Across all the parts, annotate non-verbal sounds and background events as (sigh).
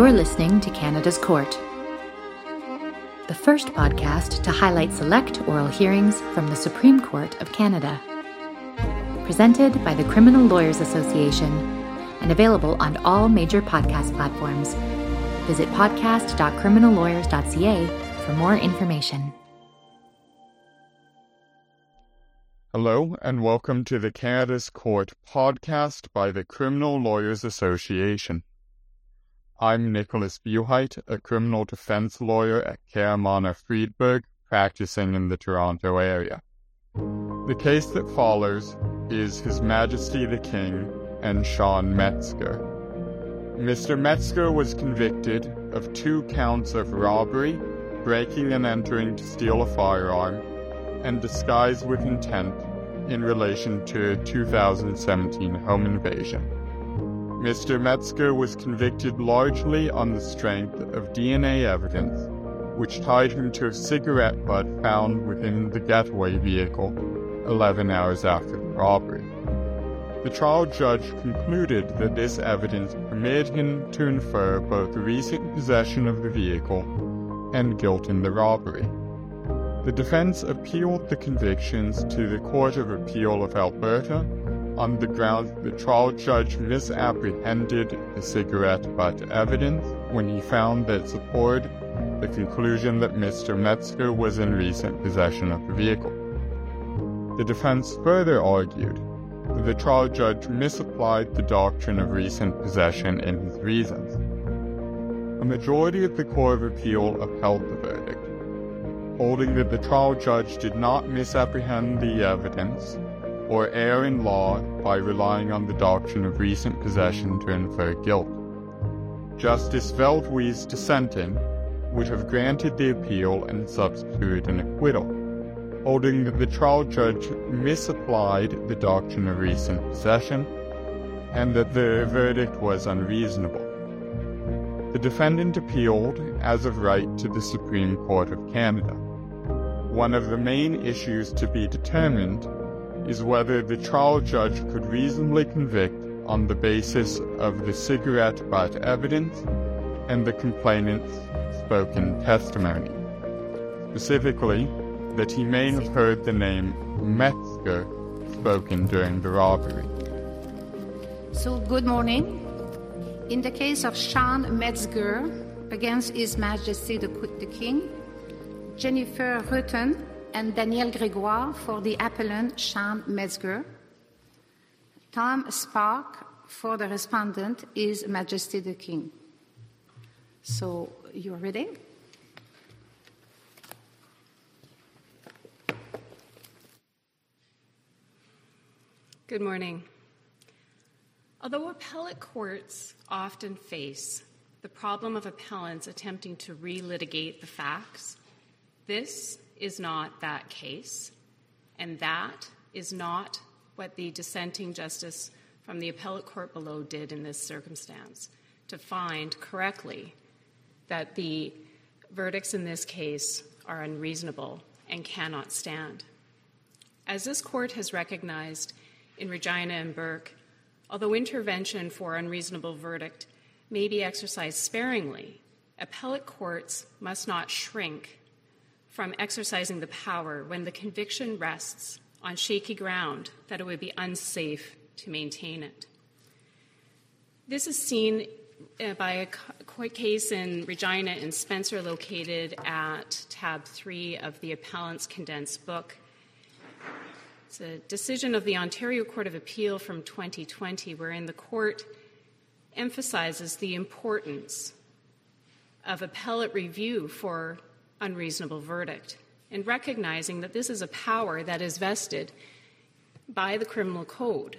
You're listening to Canada's Court, the first podcast to highlight select oral hearings from the Supreme Court of Canada. Presented by the Criminal Lawyers Association and available on all major podcast platforms. Visit podcast.criminallawyers.ca for more information. Hello, and welcome to the Canada's Court podcast by the Criminal Lawyers Association. I'm Nicholas Buheit, a criminal defense lawyer at Cahimano Friedberg, practicing in the Toronto area. The case that follows is His Majesty the King and Sean Metzger. Mr. Metzger was convicted of two counts of robbery, breaking and entering to steal a firearm, and disguise with intent in relation to a 2017 home invasion. Mr. Metzger was convicted largely on the strength of DNA evidence, which tied him to a cigarette butt found within the getaway vehicle 11 hours after the robbery. The trial judge concluded that this evidence permitted him to infer both recent possession of the vehicle and guilt in the robbery. The defense appealed the convictions to the Court of Appeal of Alberta on the grounds the trial judge misapprehended the cigarette butt evidence when he found that supported the conclusion that Mr. Metzger was in recent possession of the vehicle. The defense further argued that the trial judge misapplied the doctrine of recent possession in his reasons. A majority of the Court of Appeal upheld the verdict holding that the trial judge did not misapprehend the evidence or err in law by relying on the doctrine of recent possession to infer guilt. Justice Veldhuis dissenting would have granted the appeal and substituted an acquittal, holding that the trial judge misapplied the doctrine of recent possession and that the verdict was unreasonable. The defendant appealed as of right to the Supreme Court of Canada. One of the main issues to be determined is whether the trial judge could reasonably convict on the basis of the cigarette butt evidence and the complainant's spoken testimony. Specifically, that he may have heard the name Metzger spoken during the robbery. So, good morning. In the case of Sean Metzger against His Majesty the, the King, Jennifer Rutten and Danielle Gregoire for the appellant Sean Metzger. Tom Spark for the respondent is Majesty the King. So you're ready? Good morning. Although appellate courts often face the problem of appellants attempting to relitigate the facts, this is not that case, and that is not what the dissenting justice from the appellate court below did in this circumstance to find correctly that the verdicts in this case are unreasonable and cannot stand. As this court has recognized in Regina and Burke, although intervention for unreasonable verdict may be exercised sparingly, appellate courts must not shrink from exercising the power when the conviction rests on shaky ground that it would be unsafe to maintain it. This is seen uh, by a court case in Regina and Spencer, located at tab 3 of the appellant's condensed book. It's a decision of the Ontario Court of Appeal from 2020, wherein the court emphasizes the importance of appellate review for unreasonable verdict and recognizing that this is a power that is vested by the criminal code,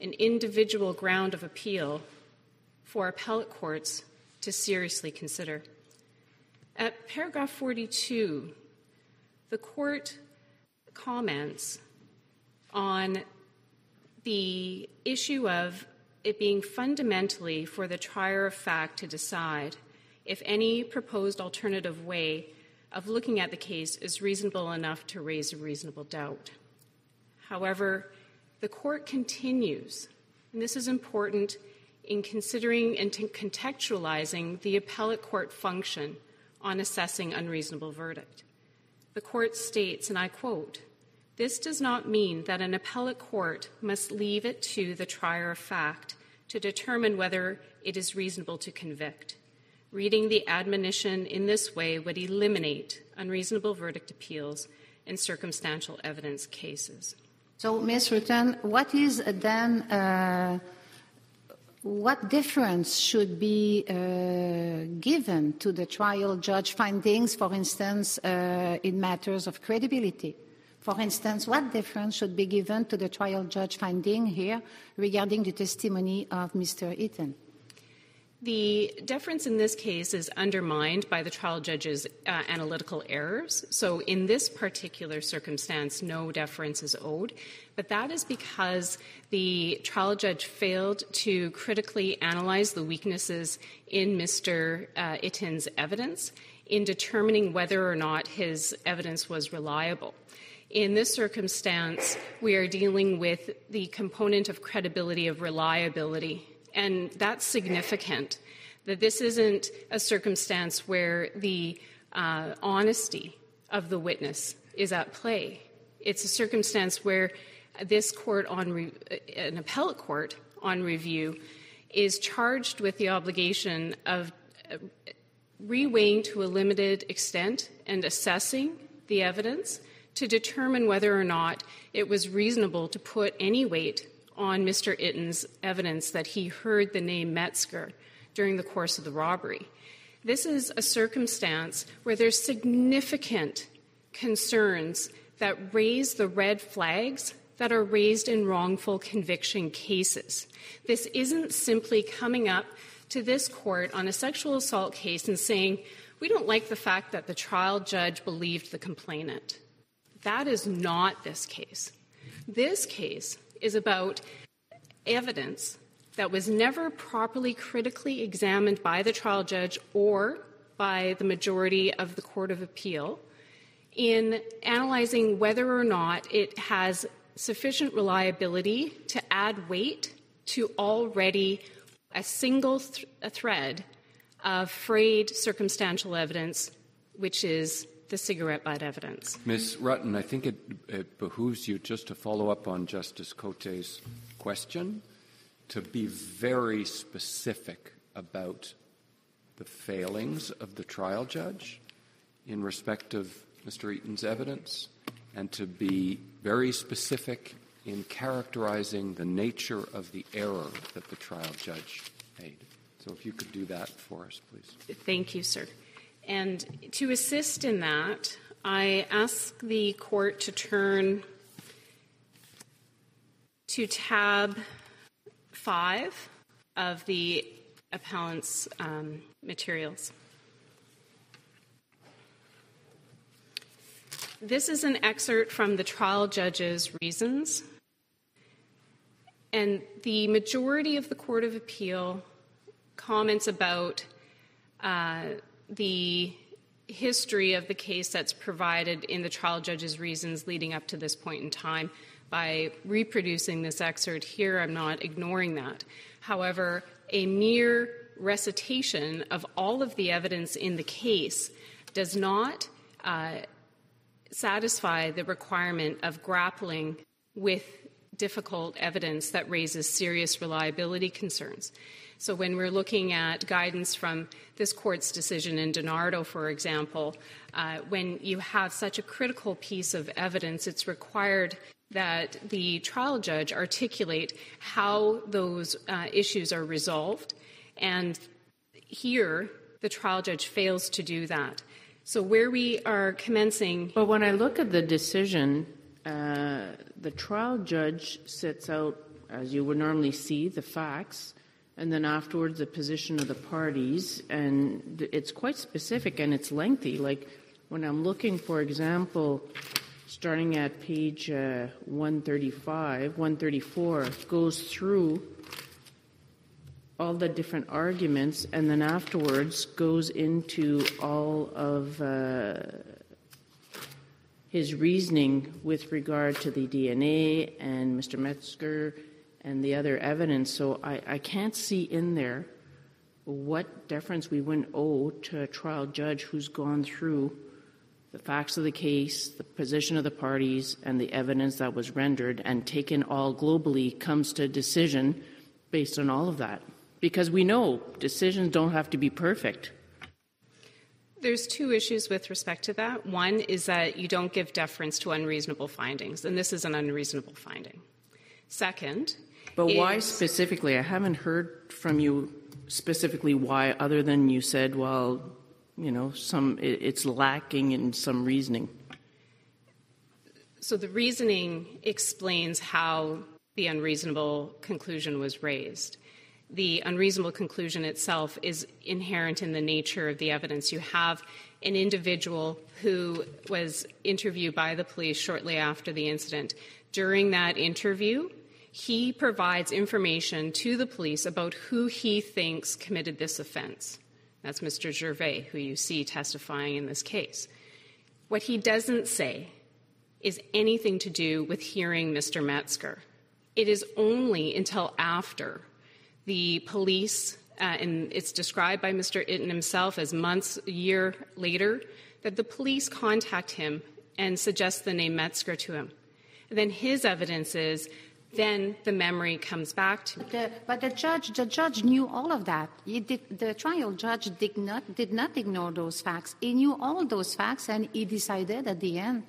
an individual ground of appeal for appellate courts to seriously consider. At paragraph 42, the court comments on the issue of it being fundamentally for the trier of fact to decide if any proposed alternative way of looking at the case is reasonable enough to raise a reasonable doubt. However, the court continues, and this is important in considering and contextualizing the appellate court function on assessing unreasonable verdict. The court states, and I quote, this does not mean that an appellate court must leave it to the trier of fact to determine whether it is reasonable to convict. Reading the admonition in this way would eliminate unreasonable verdict appeals in circumstantial evidence cases. So, Ms. Rutten, what is then, uh, what deference should be uh, given to the trial judge findings, for instance, uh, in matters of credibility? For instance, what deference should be given to the trial judge finding here regarding the testimony of Mr. Eaton? The deference in this case is undermined by the trial judge's uh, analytical errors. So, in this particular circumstance, no deference is owed. But that is because the trial judge failed to critically analyze the weaknesses in Mr. Uh, evidence in determining whether or not his evidence was reliable. In this circumstance, we are dealing with the component of credibility of reliability and that's significant that this isn't a circumstance where the uh, honesty of the witness is at play. It's a circumstance where this court on re- an appellate court on review is charged with the obligation of uh, reweighing to a limited extent and assessing the evidence to determine whether or not it was reasonable to put any weight on Mr. Itten's evidence that he heard the name Metzger during the course of the robbery. This is a circumstance where there's significant concerns that raise the red flags that are raised in wrongful conviction cases. This isn't simply coming up to this court on a sexual assault case and saying, we don't like the fact that the trial judge believed the complainant. That is not this case. This case is about evidence that was never properly critically examined by the trial judge or by the majority of the Court of Appeal in analyzing whether or not it has sufficient reliability to add weight to already a single th- a thread of frayed circumstantial evidence, which is the cigarette butt evidence. Ms. Rutten, I think it, it, behooves you just to follow up on Justice Cote's question to be very specific about the failings of the trial judge in respect of Mr. Eaton's evidence and to be very specific in characterizing the nature of the error that the trial judge made. So if you could do that for us, please. Thank you, sir. And to assist in that, I ask the court to turn to tab five of the appellant's um, materials. This is an excerpt from the trial judge's reasons. And the majority of the Court of Appeal comments about uh, the history of the case that's provided in the trial judge's reasons leading up to this point in time. By reproducing this excerpt here, I'm not ignoring that. However, a mere recitation of all of the evidence in the case does not uh, satisfy the requirement of grappling with difficult evidence that raises serious reliability concerns. So when we're looking at guidance from this court's decision in DiNardo, for example, uh, when you have such a critical piece of evidence, it's required that the trial judge articulate how those uh, issues are resolved. And here, the trial judge fails to do that. So, where we are commencing. But when I look at the decision, uh, the trial judge sets out, as you would normally see, the facts, and then afterwards the position of the parties, and it's quite specific and it's lengthy. Like when I'm looking, for example, starting at page uh, 135, 134, goes through all the different arguments, and then afterwards goes into all of uh, his reasoning with regard to the DNA and Mr. Metzger and the other evidence. So I, I can't see in there what deference we wouldn't owe to a trial judge who's gone through the facts of the case, the position of the parties, and the evidence that was rendered, and taken all globally, comes to a decision based on all of that. Because we know decisions don't have to be perfect. There's two issues with respect to that. One is that you don't give deference to unreasonable findings, and this is an unreasonable finding. Second, but why specifically? I haven't heard from you specifically why, other than you said, well, you know, some it's lacking in some reasoning. So the reasoning explains how the unreasonable conclusion was raised. The unreasonable conclusion itself is inherent in the nature of the evidence. You have an individual who was interviewed by the police shortly after the incident. During that interview, he provides information to the police about who he thinks committed this offense. That's Mr. Gervais, who you see testifying in this case. What he doesn't say is anything to do with hearing Mr. Metzger. It is only until after the police, uh, and it's described by Mr. Itten himself as months, a year later, that the police contact him and suggest the name Metzger to him. And then his evidence is then the memory comes back to. The, but the judge, the judge knew all of that. Did, the trial judge did not did not ignore those facts. He knew all those facts, and he decided at the end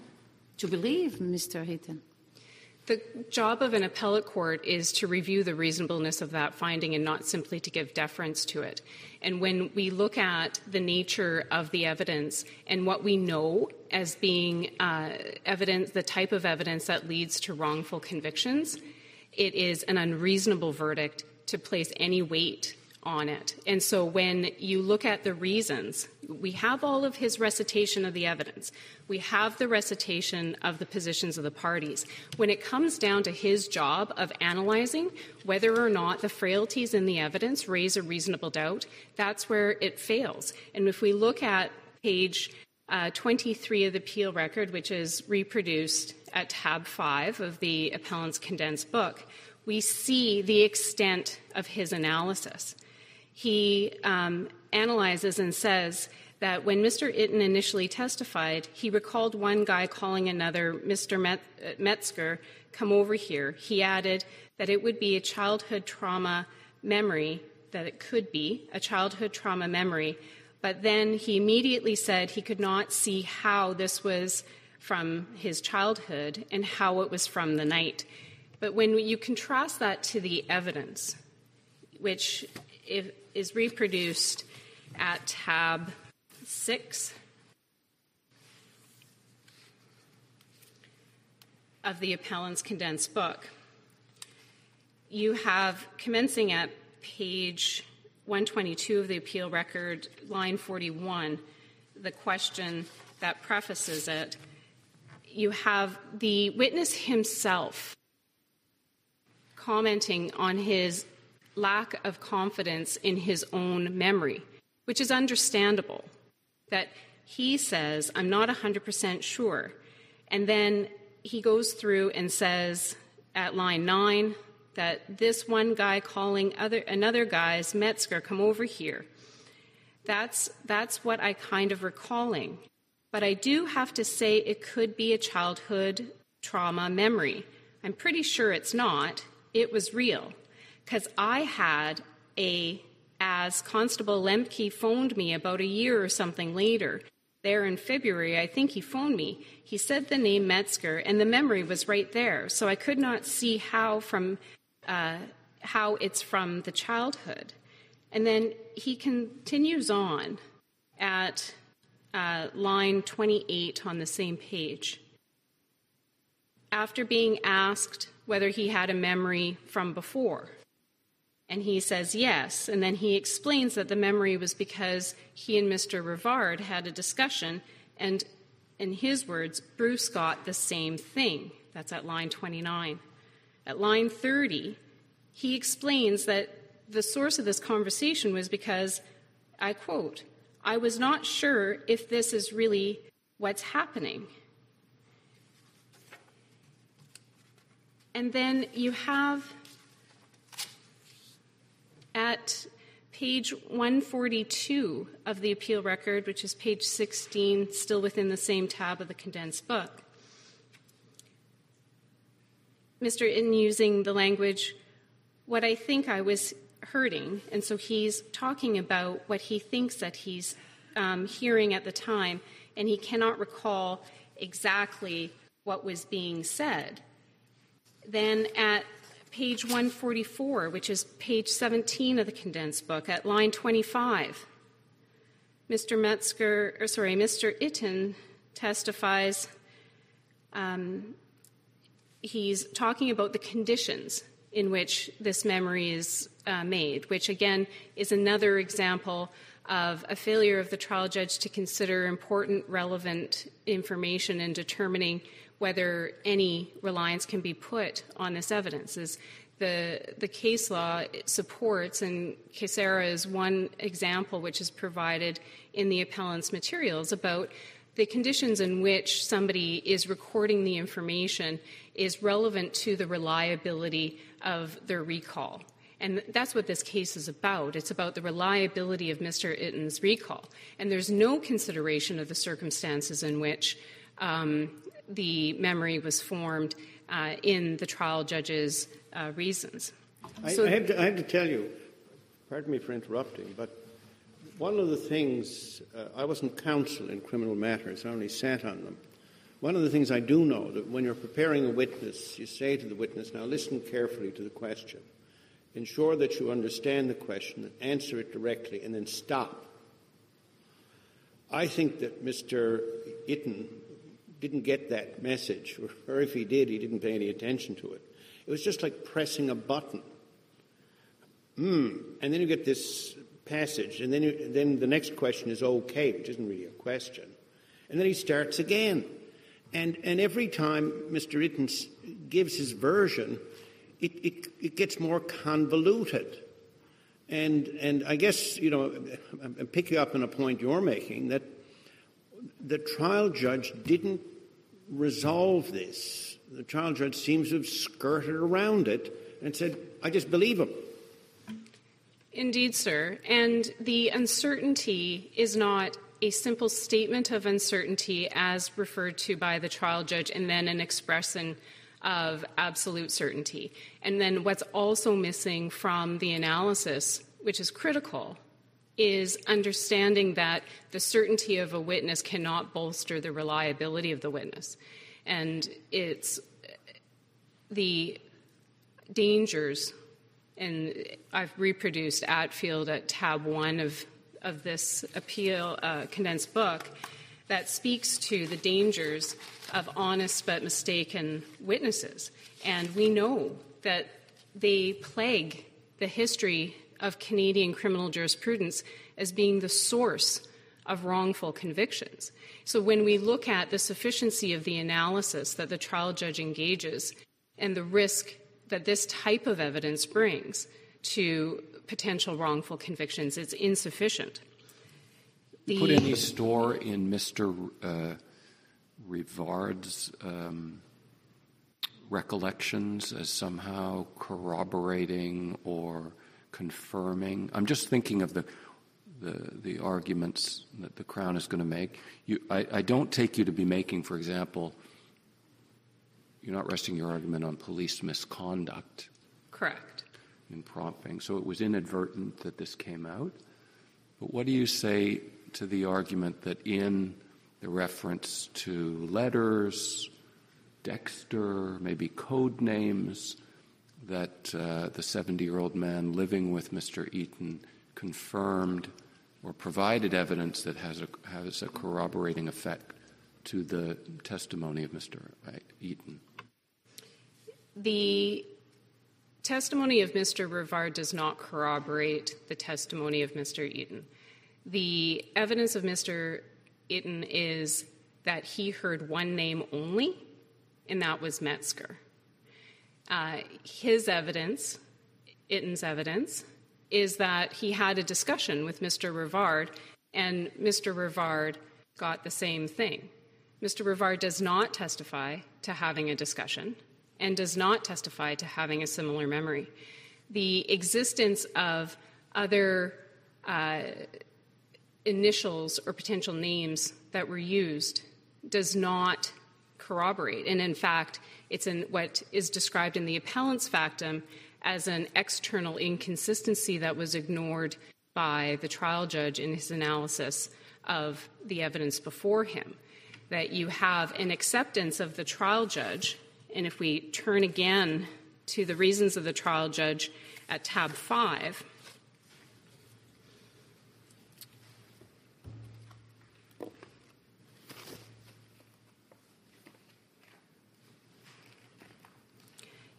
to believe Mr. Hitton. The job of an appellate court is to review the reasonableness of that finding and not simply to give deference to it. And when we look at the nature of the evidence and what we know as being uh, evidence, the type of evidence that leads to wrongful convictions, it is an unreasonable verdict to place any weight on it. And so when you look at the reasons, we have all of his recitation of the evidence. We have the recitation of the positions of the parties. When it comes down to his job of analyzing whether or not the frailties in the evidence raise a reasonable doubt, that's where it fails. And if we look at page uh, 23 of the appeal record, which is reproduced at tab 5 of the appellant's condensed book, we see the extent of his analysis he um, analyzes and says that when Mr. Itten initially testified, he recalled one guy calling another Mr. Met- Metzger, come over here. He added that it would be a childhood trauma memory, that it could be a childhood trauma memory, but then he immediately said he could not see how this was from his childhood and how it was from the night. But when you contrast that to the evidence, which if, is reproduced at tab 6 of the appellant's condensed book. You have, commencing at page 122 of the appeal record, line 41, the question that prefaces it. You have the witness himself commenting on his lack of confidence in his own memory, which is understandable. That he says, I'm not 100% sure. And then he goes through and says at line nine that this one guy calling other, another guy's Metzger, come over here. That's, that's what I kind of recalling. But I do have to say it could be a childhood trauma memory. I'm pretty sure it's not. It was real because I had a, as Constable Lemke phoned me about a year or something later, there in February, I think he phoned me. He said the name Metzger, and the memory was right there. So I could not see how from uh, how it's from the childhood. And then he continues on at uh, line 28 on the same page. After being asked whether he had a memory from before, and he says yes. And then he explains that the memory was because he and Mr. Rivard had a discussion, and in his words, Bruce got the same thing. That's at line 29. At line 30, he explains that the source of this conversation was because, I quote, I was not sure if this is really what's happening. And then you have At page 142 of the appeal record, which is page 16, still within the same tab of the condensed book, Mr. In using the language, what I think I was hurting, and so he's talking about what he thinks that he's um, hearing at the time, and he cannot recall exactly what was being said. Then at page 144, which is page 17 of the condensed book, at line 25, Mr. Metzger, or sorry, Mr. Itten testifies. Um, he's talking about the conditions in which this memory is uh, made, which again is another example of a failure of the trial judge to consider important, relevant information in determining whether any reliance can be put on this evidence. Is the, the case law supports, and Casera is one example which is provided in the appellant's materials about the conditions in which somebody is recording the information is relevant to the reliability of their recall. And that's what this case is about. It's about the reliability of Mr. Itten's recall. And there's no consideration of the circumstances in which um, the memory was formed uh, in the trial judge's uh, reasons. I, so I, have to, I, have to, tell you, pardon me for interrupting, but one of the things, uh, I wasn't counsel in criminal matters, I only sat on them. One of the things I do know that when you're preparing a witness, you say to the witness, now listen carefully to the question. Ensure that you understand the question answer it directly, and then stop. I think that Mr. Itten didn't get that message, or if he did, he didn't pay any attention to it. It was just like pressing a button. Hmm. And then you get this passage, and then, you, then the next question is okay, which isn't really a question. And then he starts again. And, and every time Mr. Itten gives his version, it, it, it gets more convoluted. And, and I guess, you know, I'm picking up on a point you're making that the trial judge didn't resolve this. The trial judge seems to have skirted around it and said, I just believe him. Indeed, sir. And the uncertainty is not a simple statement of uncertainty as referred to by the trial judge and then an expression of absolute certainty. And then what's also missing from the analysis, which is critical, is understanding that the certainty of a witness cannot bolster the reliability of the witness. And it's the dangers, and I've reproduced Atfield at tab one of, of this appeal uh, condensed book that speaks to the dangers of honest but mistaken witnesses. And we know that they plague the history of Canadian criminal jurisprudence as being the source of wrongful convictions. So when we look at the sufficiency of the analysis that the trial judge engages and the risk that this type of evidence brings to potential wrongful convictions, it's insufficient. The Put any store in Mr. Uh, Rivard's um, recollections as somehow corroborating or confirming? I'm just thinking of the the, the arguments that the Crown is going to make. You, I, I don't take you to be making, for example, you're not resting your argument on police misconduct. Correct. In prompting. So it was inadvertent that this came out. But what do you say to the argument that in the reference to letters, Dexter, maybe code names, that uh, the 70 year old man living with Mr. Eaton confirmed or provided evidence that has a, has a corroborating effect to the testimony of Mr. Eaton? The testimony of Mr. Rivard does not corroborate the testimony of Mr. Eaton. The evidence of Mr. Eaton is that he heard one name only, and that was Metzger. Uh, his evidence, Itten's evidence, is that he had a discussion with Mr. Rivard, and Mr. Rivard got the same thing. Mr. Rivard does not testify to having a discussion and does not testify to having a similar memory. the existence of other uh, initials or potential names that were used does not corroborate. And in fact, it's in what is described in the appellant's factum as an external inconsistency that was ignored by the trial judge in his analysis of the evidence before him. That you have an acceptance of the trial judge, and if we turn again to the reasons of the trial judge at tab 5,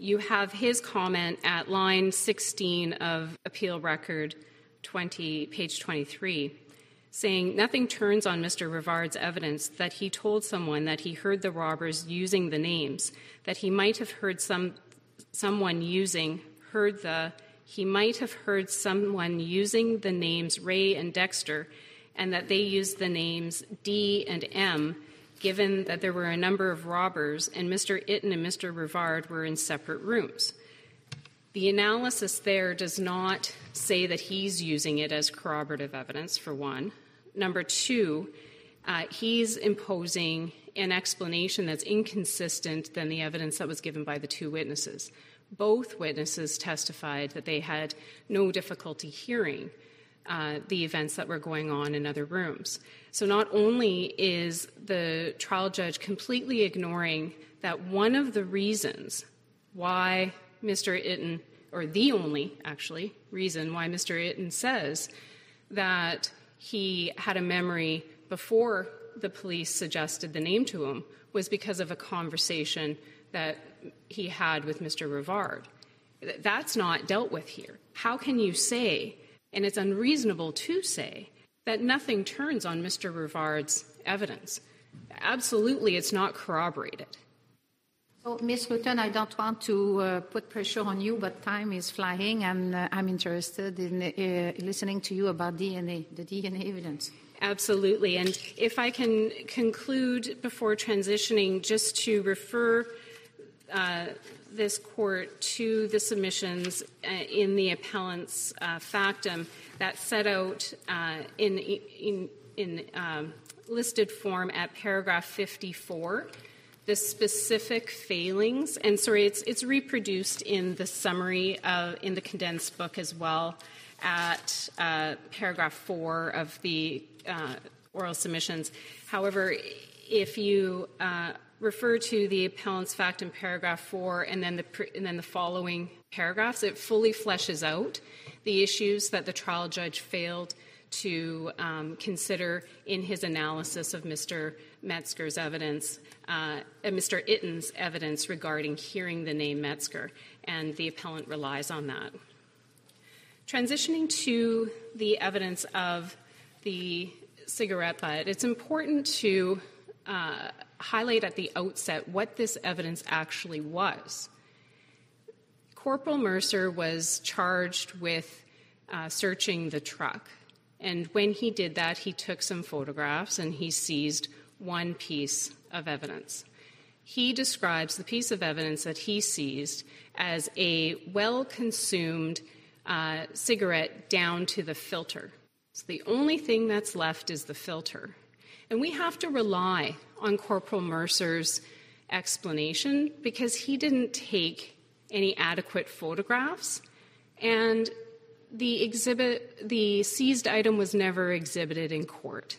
you have his comment at line 16 of appeal record 20, page 23, saying nothing turns on Mr. Rivard's evidence that he told someone that he heard the robbers using the names, that he might have heard some someone using heard the he might have heard someone using the names Ray and Dexter, and that they used the names D and M given that there were a number of robbers and Mr. Itten and Mr. Rivard were in separate rooms. The analysis there does not say that he's using it as corroborative evidence, for one. Number two, uh, he's imposing an explanation that's inconsistent than the evidence that was given by the two witnesses. Both witnesses testified that they had no difficulty hearing uh, the events that were going on in other rooms. So not only is the trial judge completely ignoring that one of the reasons why Mr. Itten, or the only actually reason why Mr. Itten says that he had a memory before the police suggested the name to him was because of a conversation that he had with Mr. Rivard. That's not dealt with here. How can you say and it's unreasonable to say that nothing turns on Mr. Rivard's evidence. Absolutely, it's not corroborated. So, Ms. Rutten, I don't want to uh, put pressure on you, but time is flying, and uh, I'm interested in uh, listening to you about DNA, the DNA evidence. Absolutely. And if I can conclude before transitioning, just to refer uh, this court to the submissions uh, in the appellant's uh, factum that set out uh, in, in, in um, listed form at paragraph 54 the specific failings. And sorry it's, it's reproduced in the summary of, in the condensed book as well at uh, paragraph 4 of the uh, oral submissions. However if you refer to the appellant's factum paragraph four and then the, and then the following paragraphs. It fully fleshes out the issues that the trial judge failed to um, consider in his analysis of Mr. Metzger's evidence, uh, Mr. Itten's evidence regarding hearing the name Metzger, and the appellant relies on that. Transitioning to the evidence of the cigarette butt, it's important to uh, highlight at the outset what this evidence actually was. Corporal Mercer was charged with uh, searching the truck. And when he did that, he took some photographs and he seized one piece of evidence. He describes the piece of evidence that he seized as a well consumed uh, cigarette down to the filter. So the only thing that's left is the filter. And we have to rely on Corporal Mercer's explanation because he didn't take any adequate photographs and the exhibit the seized item was never exhibited in court.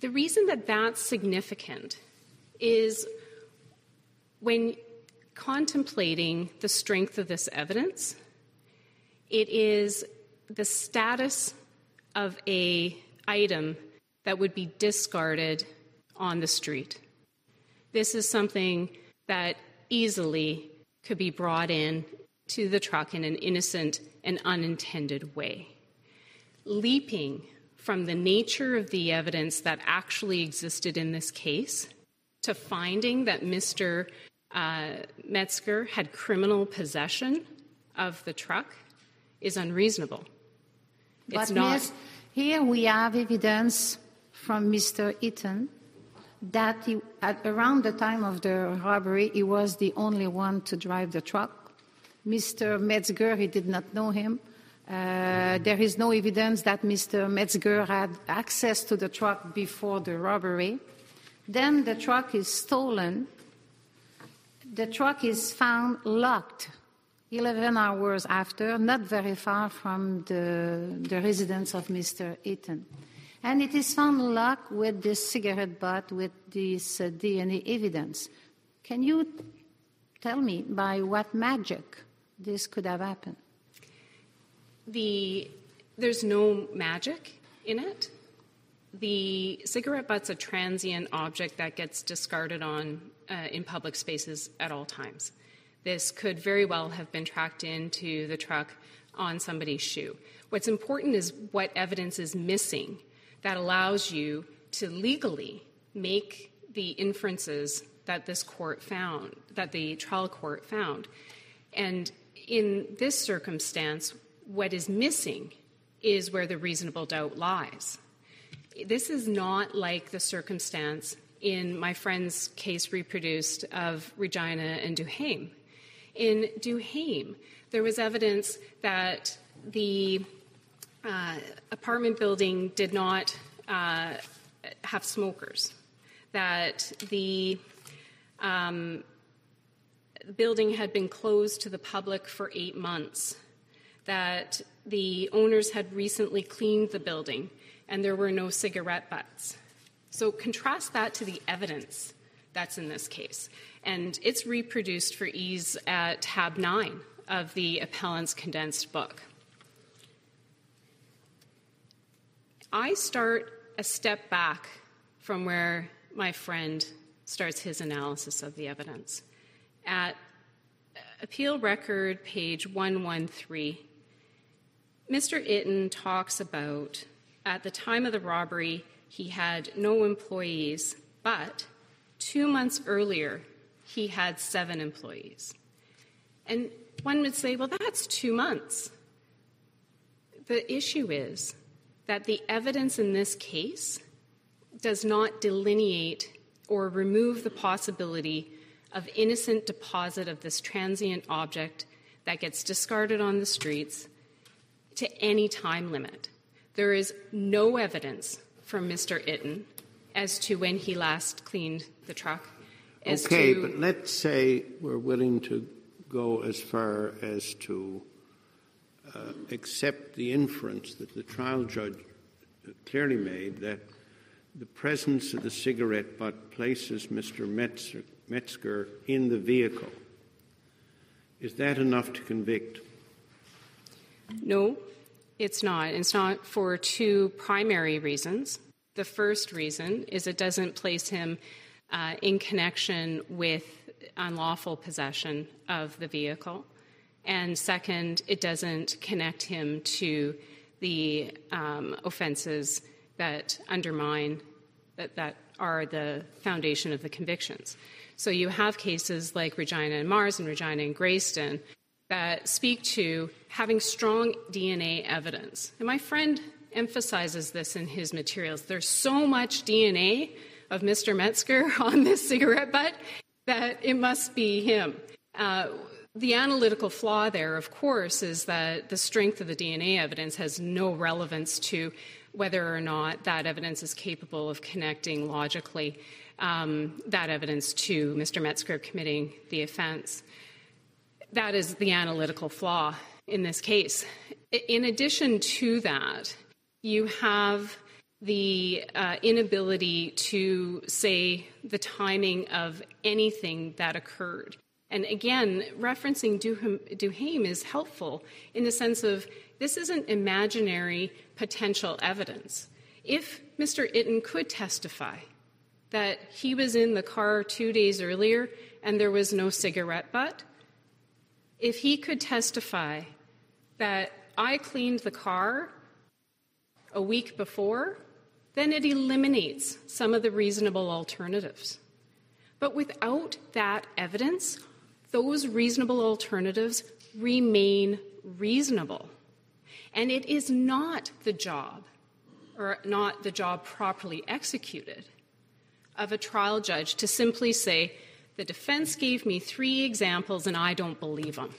The reason that that's significant is when contemplating the strength of this evidence, it is the status of a item that would be discarded on the street. This is something that easily could be brought in to the truck in an innocent and unintended way. Leaping from the nature of the evidence that actually existed in this case to finding that Mr. Uh, Metzger had criminal possession of the truck is unreasonable. It's but not. Miss, here we have evidence from Mr. Eaton that he, at around the time of the robbery, he was the only one to drive the truck. Mr. Metzger, he did not know him. Uh, there is no evidence that Mr. Metzger had access to the truck before the robbery. Then the truck is stolen. The truck is found locked 11 hours after, not very far from the, the residence of Mr. Eaton. And it is found locked with this cigarette butt with this uh, DNA evidence. Can you tell me by what magic this could have happened? The, there's no magic in it. The cigarette butt's a transient object that gets discarded on uh, in public spaces at all times. This could very well have been tracked into the truck on somebody's shoe. What's important is what evidence is missing that allows you to legally make the inferences that this court found, that the trial court found. And in this circumstance, what is missing is where the reasonable doubt lies. This is not like the circumstance in my friend's case reproduced of Regina and Duhaime. In Duhaime, there was evidence that the uh, apartment building did not uh, have smokers, that the um, building had been closed to the public for eight months, that the owners had recently cleaned the building and there were no cigarette butts. So contrast that to the evidence that's in this case. And it's reproduced for ease at tab 9 of the appellant's condensed book. I start a step back from where my friend starts his analysis of the evidence. At appeal record page 113, Mr. Itten talks about at the time of the robbery, he had no employees, but two months earlier, he had seven employees. And one would say, well, that's two months. The issue is that the evidence in this case does not delineate or remove the possibility of innocent deposit of this transient object that gets discarded on the streets to any time limit. There is no evidence from Mr. Itten as to when he last cleaned the truck. okay, to, but let's say we're willing to go as far as to accept the inference that the trial judge clearly made that the presence of the cigarette butt places Mr. Metzger, Metzger in the vehicle. Is that enough to convict? No, it's not. It's not for two primary reasons. The first reason is it doesn't place him uh, in connection with unlawful possession of the vehicle. And second, it doesn't connect him to the um, offenses that undermine, that, that are the foundation of the convictions. So you have cases like Regina and Mars and Regina and Grayston that speak to having strong DNA evidence. And my friend emphasizes this in his materials. There's so much DNA of Mr. Metzger (laughs) on this cigarette butt that it must be him. Uh, the analytical flaw there, of course, is that the strength of the DNA evidence has no relevance to whether or not that evidence is capable of connecting logically um, that evidence to Mr. Metzger committing the offense. That is the analytical flaw in this case. In addition to that, you have the uh, inability to say the timing of anything that occurred. And again, referencing Duhaime is helpful in the sense of this isn't imaginary potential evidence. If Mr. Itten could testify that he was in the car two days earlier and there was no cigarette butt, if he could testify that I cleaned the car a week before, then it eliminates some of the reasonable alternatives. But without that evidence, those reasonable alternatives remain reasonable. And it is not the job, or not the job properly executed, of a trial judge to simply say, the defense gave me three examples and I don't believe them.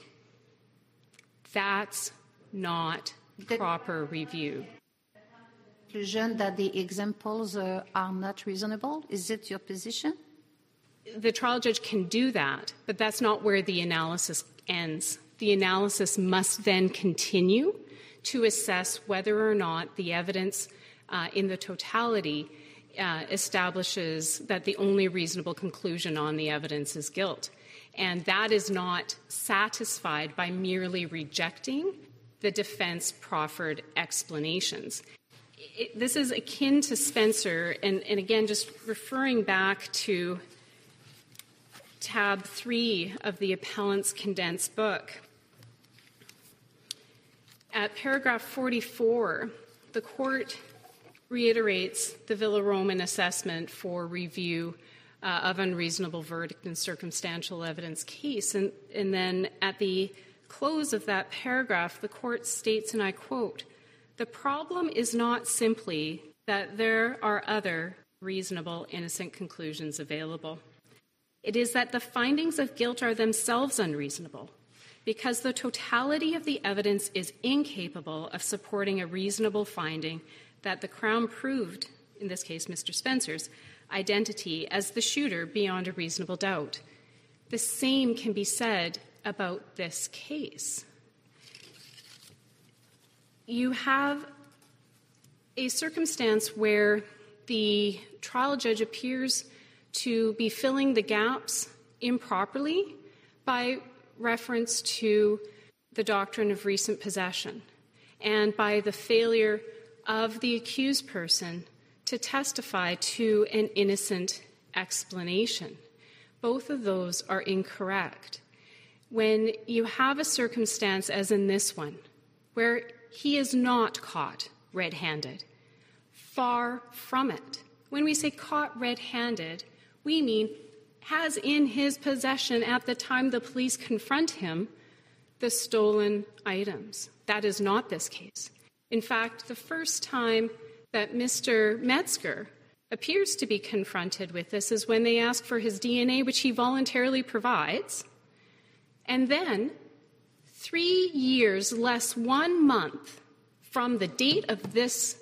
That's not The- proper review. Conclusion that the examples uh, are not reasonable? Is it your position? The trial judge can do that, but that's not where the analysis ends. The analysis must then continue to assess whether or not the evidence uh, in the totality uh, establishes that the only reasonable conclusion on the evidence is guilt. And that is not satisfied by merely rejecting the defense proffered explanations. It, this is akin to Spencer, and, and again, just referring back to tab three of the appellant's condensed book. At paragraph 44, the court reiterates the Villaroman assessment for review uh, of unreasonable verdict in circumstantial evidence case. And, and then at the close of that paragraph, the court states, and I quote, the problem is not simply that there are other reasonable innocent conclusions available. It is that the findings of guilt are themselves unreasonable because the totality of the evidence is incapable of supporting a reasonable finding that the Crown proved, in this case Mr. Spencer's, identity as the shooter beyond a reasonable doubt. The same can be said about this case. You have a circumstance where the trial judge appears to be filling the gaps improperly by reference to the doctrine of recent possession and by the failure of the accused person to testify to an innocent explanation. Both of those are incorrect. When you have a circumstance, as in this one, where he is not caught red handed, far from it. When we say caught red handed, we mean has in his possession at the time the police confront him the stolen items. That is not this case. In fact, the first time that Mr. Metzger appears to be confronted with this is when they ask for his DNA, which he voluntarily provides. And then, three years less one month from the date of this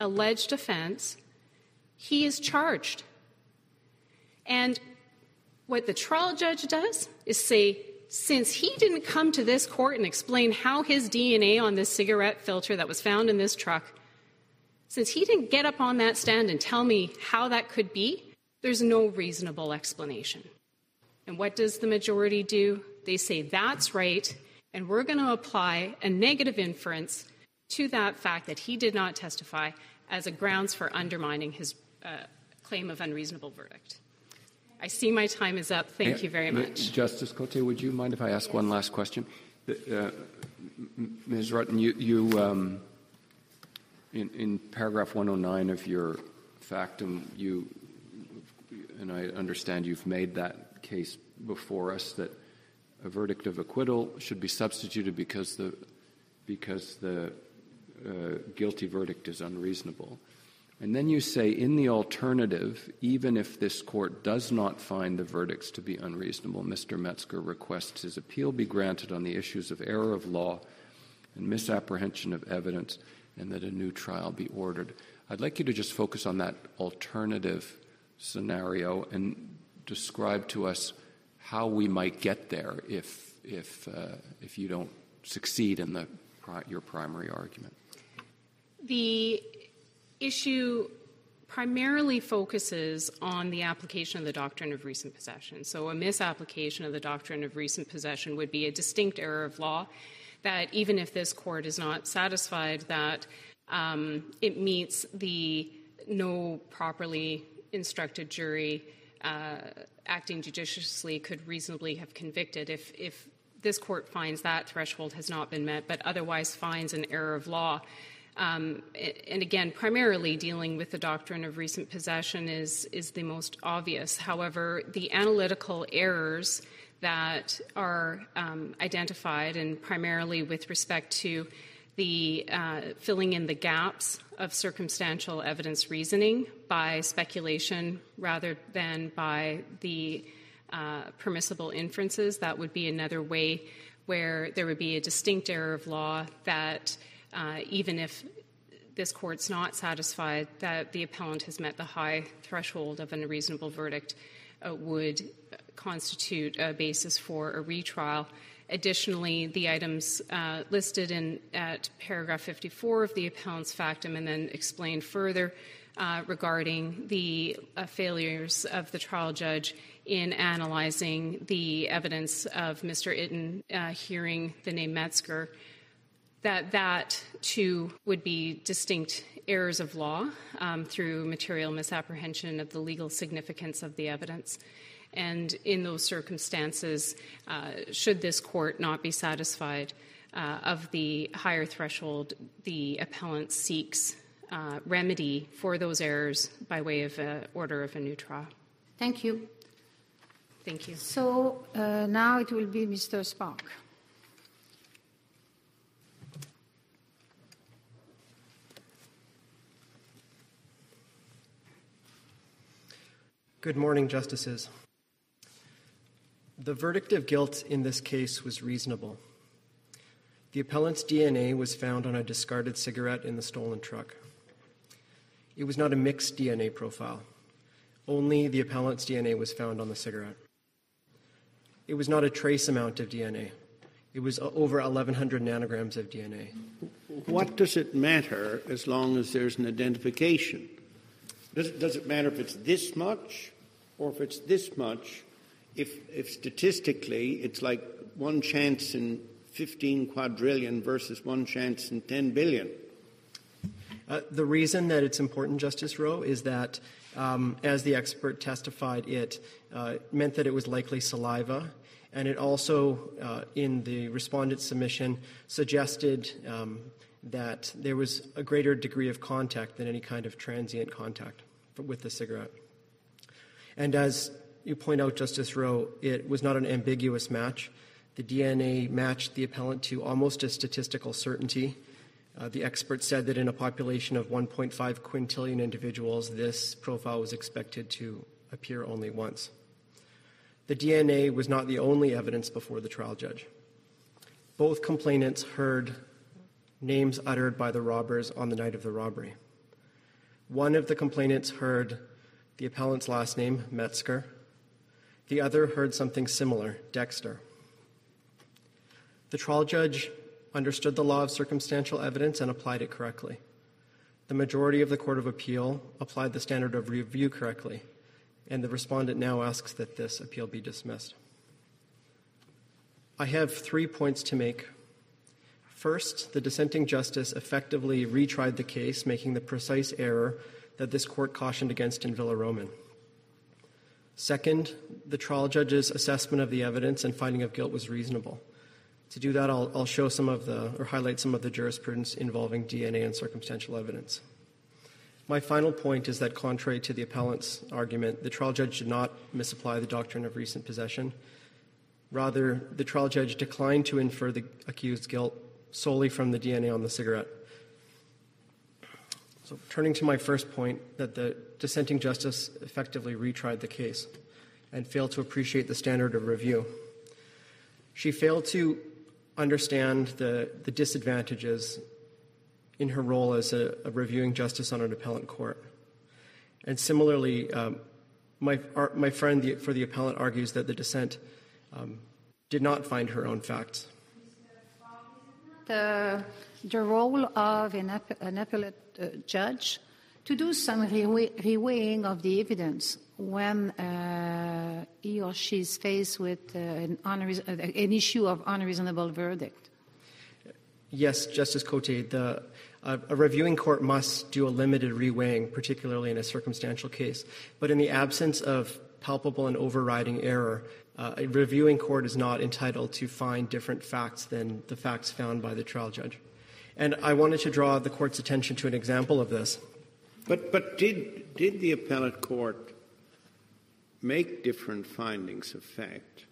alleged offense, he is charged. And what the trial judge does is say, since he didn't come to this court and explain how his DNA on this cigarette filter that was found in this truck, since he didn't get up on that stand and tell me how that could be, there's no reasonable explanation. And what does the majority do? They say, that's right, and we're going to apply a negative inference to that fact that he did not testify as a grounds for undermining his uh, claim of unreasonable verdict. I see my time is up. Thank you very much. Justice Cote, would you mind if I ask one last question? Uh, Ms. Rutten, you, you um, in, in, paragraph 109 of your factum, you, and I understand you've made that case before us that a verdict of acquittal should be substituted because the because the uh, guilty verdict is unreasonable. And then you say, in the alternative, even if this court does not find the verdicts to be unreasonable, Mr. Metzger requests his appeal be granted on the issues of error of law and misapprehension of evidence, and that a new trial be ordered. I'd like you to just focus on that alternative scenario and describe to us how we might get there if, if, uh, if you don't succeed in the, your primary argument. The issue primarily focuses on the application of the doctrine of recent possession. So, a misapplication of the doctrine of recent possession would be a distinct error of law that, even if this court is not satisfied that um, it meets the no properly instructed jury uh, acting judiciously could reasonably have convicted. If, if this court finds that threshold has not been met, but otherwise finds an error of law, um, and again, primarily dealing with the doctrine of recent possession is, is the most obvious. However, the analytical errors that are um, identified, and primarily with respect to the uh, filling in the gaps of circumstantial evidence reasoning by speculation rather than by the uh, permissible inferences, that would be another way where there would be a distinct error of law that even if this court's not satisfied that the appellant has met the high threshold of an unreasonable verdict, uh, would constitute a basis for a retrial. Additionally, the items uh, listed in at paragraph 54 of the appellant's factum and then explained further uh, regarding the uh, failures of the trial judge in analyzing the evidence of Mr. Iten uh, hearing the name Metzger, that that too would be distinct errors of law um, through material misapprehension of the legal significance of the evidence. And in those circumstances, uh, should this court not be satisfied uh, of the higher threshold, the appellant seeks uh, remedy for those errors by way of an order of a new trial. Thank you. Thank you. So uh, now it will be Mr. Spark. Good morning, Justices. The verdict of guilt in this case was reasonable. The appellant's DNA was found on a discarded cigarette in the stolen truck. It was not a mixed DNA profile. Only the appellant's DNA was found on the cigarette. It was not a trace amount of DNA. It was over 1,100 nanograms of DNA. What does it matter as long as there's an identification? Does does it matter if it's this much or if it's this much if, if statistically it's like one chance in 15 quadrillion versus one chance in 10 billion? Uh, the reason that it's important, Justice Rowe, is that um, as the expert testified, it uh, meant that it was likely saliva. And it also, uh, in the respondent submission, suggested um, that there was a greater degree of contact than any kind of transient contact with the cigarette. And as you point out, Justice Rowe, it was not an ambiguous match. The DNA matched the appellant to almost a statistical certainty. Uh, the expert said that in a population of 1.5 quintillion individuals, this profile was expected to appear only once. The DNA was not the only evidence before the trial judge. Both complainants heard names uttered by the robbers on the night of the robbery. One of the complainants heard the appellant's last name, Metzger. The other heard something similar, Dexter. The trial judge understood the law of circumstantial evidence and applied it correctly. The majority of the Court of Appeal applied the standard of review correctly, and the respondent now asks that this appeal be dismissed. I have three points to make. First, the dissenting justice effectively retried the case, making the precise error that this court cautioned against in Villaroman. Second, the trial judge's assessment of the evidence and finding of guilt was reasonable. To do that, I'll, I'll, show some of the, or highlight some of the jurisprudence involving DNA and circumstantial evidence. My final point is that, contrary to the appellant's argument, the trial judge did not misapply the doctrine of recent possession. Rather, the trial judge declined to infer the accused's guilt solely from the DNA on the cigarette. So, turning to my first point, that the dissenting justice effectively retried the case and failed to appreciate the standard of review. She failed to understand the, the disadvantages in her role as a, a reviewing justice on an appellant court. And similarly, um, my, our, my friend the, for the appellant argues that the dissent um, did not find her own facts. The, the role of an, an appellate judge to do some reweighing of the evidence when uh, he or she is faced with uh, an, uh, an, issue of unreasonable verdict. Yes, Justice Cote, the, uh, a reviewing court must do a limited reweighing, particularly in a circumstantial case. But in the absence of palpable and overriding error, uh, a reviewing court is not entitled to find different facts than the facts found by the trial judge. And I wanted to draw the court's attention to an example of this. But, but did, did the appellate court make different findings of fact?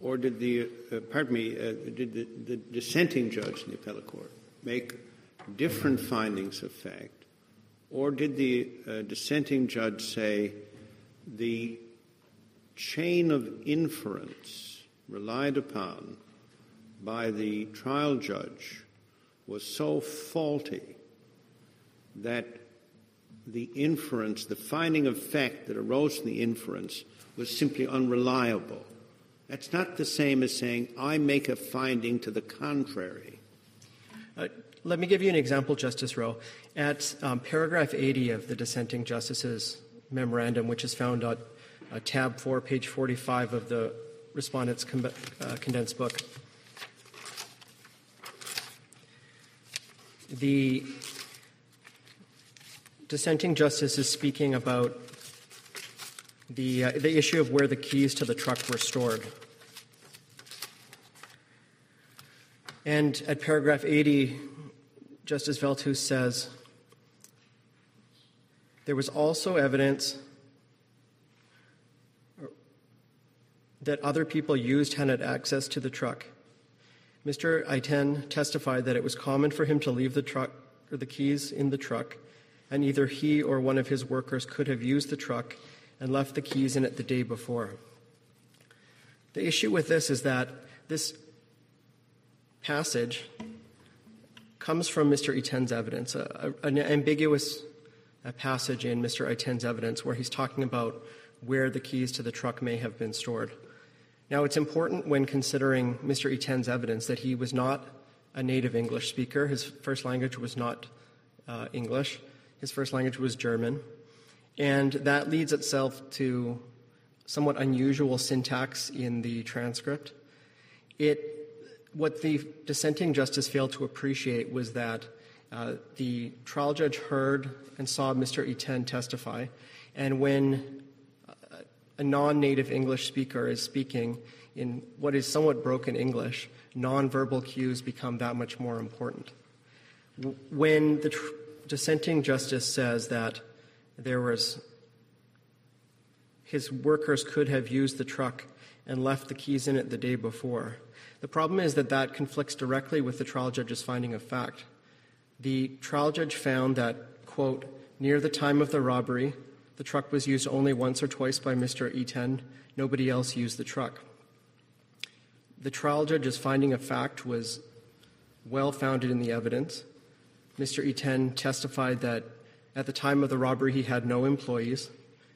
Or did the, uh, pardon me, uh, did the, the dissenting judge in the appellate court make different findings of fact? Or did the uh, dissenting judge say the chain of inference relied upon by the trial judge was so faulty that the inference, the finding of fact that arose from the inference, was simply unreliable. That's not the same as saying, I make a finding to the contrary. Uh, let me give you an example, Justice Rowe. At um, paragraph 80 of the dissenting justice's memorandum, which is found on uh, tab 4, page 45 of the respondent's com- uh, condensed book, the dissenting justice is speaking about the, uh, the issue of where the keys to the truck were stored. And at paragraph 80, Justice Veldhuis says, there was also evidence that other people used had access to the truck. Mr. Iten testified that it was common for him to leave the truck or the keys in the truck, and either he or one of his workers could have used the truck and left the keys in it the day before. The issue with this is that this passage comes from Mr. Iten's evidence, a, a, an ambiguous passage in Mr. Iten's evidence where he's talking about where the keys to the truck may have been stored. Now, it's important when considering Mr. Iten's evidence that he was not a native English speaker. His first language was not uh, English, his first language was German. And that leads itself to somewhat unusual syntax in the transcript. It, what the dissenting justice failed to appreciate was that uh, the trial judge heard and saw Mr. Iten testify, and when a non native English speaker is speaking in what is somewhat broken English, nonverbal cues become that much more important. When the tr- dissenting justice says that there was his workers could have used the truck and left the keys in it the day before. The problem is that that conflicts directly with the trial judge's finding of fact. The trial judge found that, quote, near the time of the robbery, the truck was used only once or twice by Mr. Iten. Nobody else used the truck. The trial judge's finding of fact was well founded in the evidence. Mr. Iten testified that at the time of the robbery he had no employees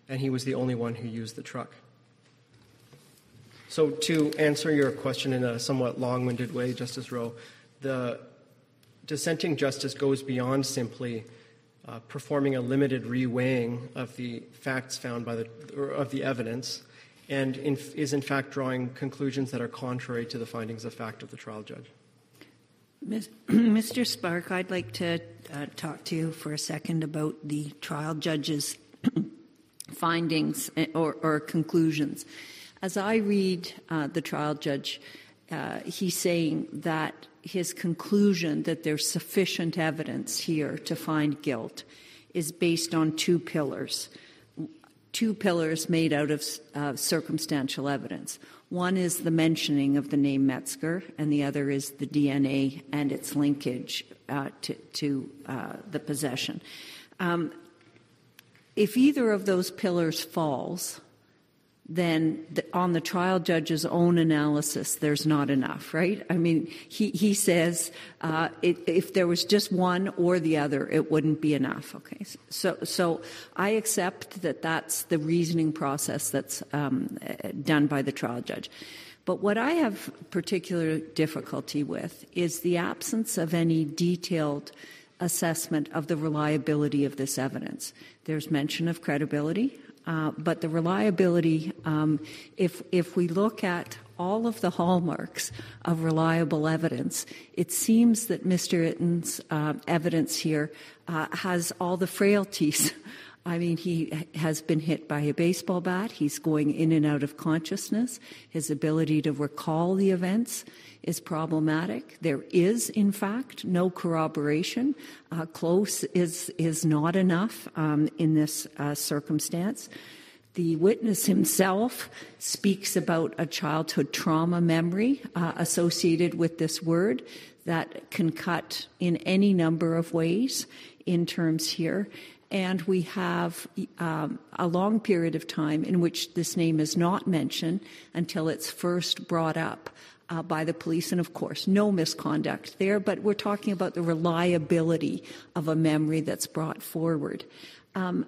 and he was the only one who used the truck. So, to answer your question in a somewhat long winded way, Justice Rowe, the dissenting justice goes beyond simply uh, performing a limited reweighing of the facts found by the of the evidence, and in, is in fact drawing conclusions that are contrary to the findings of fact of the trial judge. Mr. (clears throat) Spark, I'd like to uh, talk to you for a second about the trial judge's (clears throat) findings eh, or, or, conclusions. As I read uh, the trial judge, uh, he's saying that his conclusion that there's sufficient evidence here to find guilt is based on two pillars. Two pillars made out of uh, circumstantial evidence. One is the mentioning of the name Metzger, and the other is the DNA and its linkage uh, to, to uh, the possession. Um, if either of those pillars falls, then the, on the trial judge's own analysis, there's not enough, right? I mean, he, he says uh, it, if there was just one or the other, it wouldn't be enough. Okay, so so I accept that that's the reasoning process that's um, done by the trial judge. But what I have particular difficulty with is the absence of any detailed assessment of the reliability of this evidence. There's mention of credibility. Uh, but the reliability, um, if, if we look at all of the hallmarks of reliable evidence, it seems that Mr. Iten's uh, evidence here uh, has all the frailties. I mean, he has been hit by a baseball bat. He's going in and out of consciousness. His ability to recall the events is problematic. There is, in fact, no corroboration. Uh, close is is not enough um, in this uh, circumstance. The witness himself speaks about a childhood trauma memory uh, associated with this word that can cut in any number of ways in terms here. And we have um, a long period of time in which this name is not mentioned until it's first brought up uh, by the police, and of course, no misconduct there, but we're talking about the reliability of a memory that's brought forward. Um,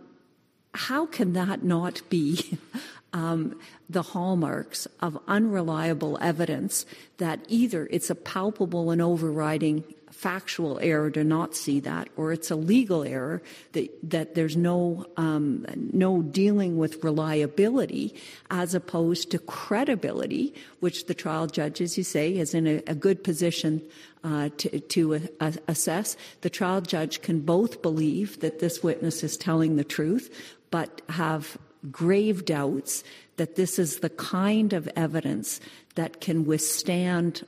how can that not be (laughs) um, the hallmarks of unreliable evidence that either it's a palpable and overriding factual error to not see that, or it's a legal error that, that there's no um, no dealing with reliability as opposed to credibility, which the trial judge, as you say, is in a, a good position uh, to, to assess. The trial judge can both believe that this witness is telling the truth, but have grave doubts that this is the kind of evidence that can withstand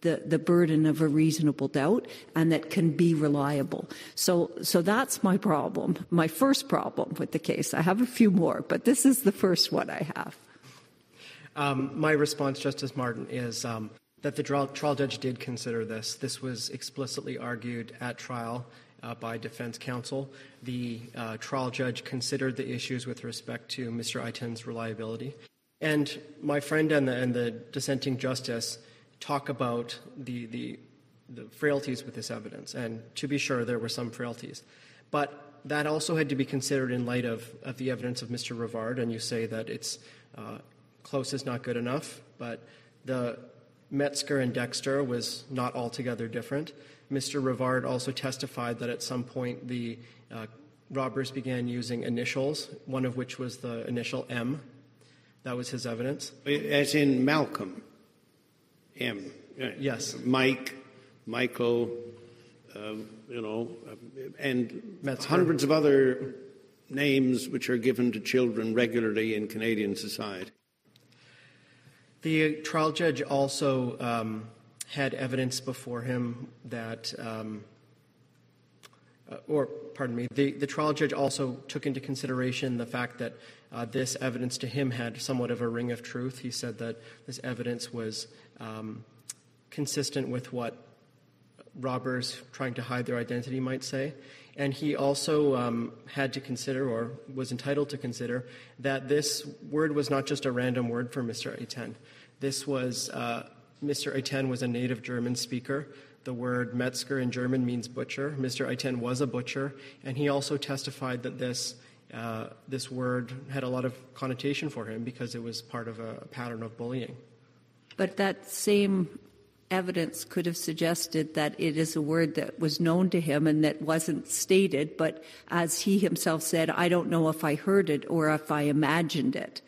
the, the burden of a reasonable doubt and that can be reliable. So, so that's my problem, my first problem with the case. I have a few more, but this is the first one I have. Um, my response, Justice Martin, is um, that the trial, trial, judge did consider this. This was explicitly argued at trial uh, by defense counsel. The uh, trial judge considered the issues with respect to Mr. Iten's reliability. And my friend and the, and the dissenting justice talk about the, the, the frailties with this evidence. And to be sure, there were some frailties. But that also had to be considered in light of, of the evidence of Mr. Rivard, and you say that it's uh, close is not good enough, but the Metzger and Dexter was not altogether different. Mr. Rivard also testified that at some point the uh, robbers began using initials, one of which was the initial M. That was his evidence. As in Malcolm. M. Yes. Mike, Michael, uh, you know, and Metzger. hundreds of other names which are given to children regularly in Canadian society. The trial judge also um, had evidence before him that, um, uh, or pardon me, the, the trial judge also took into consideration the fact that uh, this evidence to him had somewhat of a ring of truth. He said that this evidence was um, consistent with what robbers trying to hide their identity might say. And he also um, had to consider, or was entitled to consider, that this word was not just a random word for Mr. Iten. This was, uh, Mr. Iten was a native German speaker. The word Metzger in German means butcher. Mr. Iten was a butcher, and he also testified that this, uh, this word had a lot of connotation for him because it was part of a pattern of bullying. But that same evidence could have suggested that it is a word that was known to him and that wasn't stated, but as he himself said, I don't know if I heard it or if I imagined it.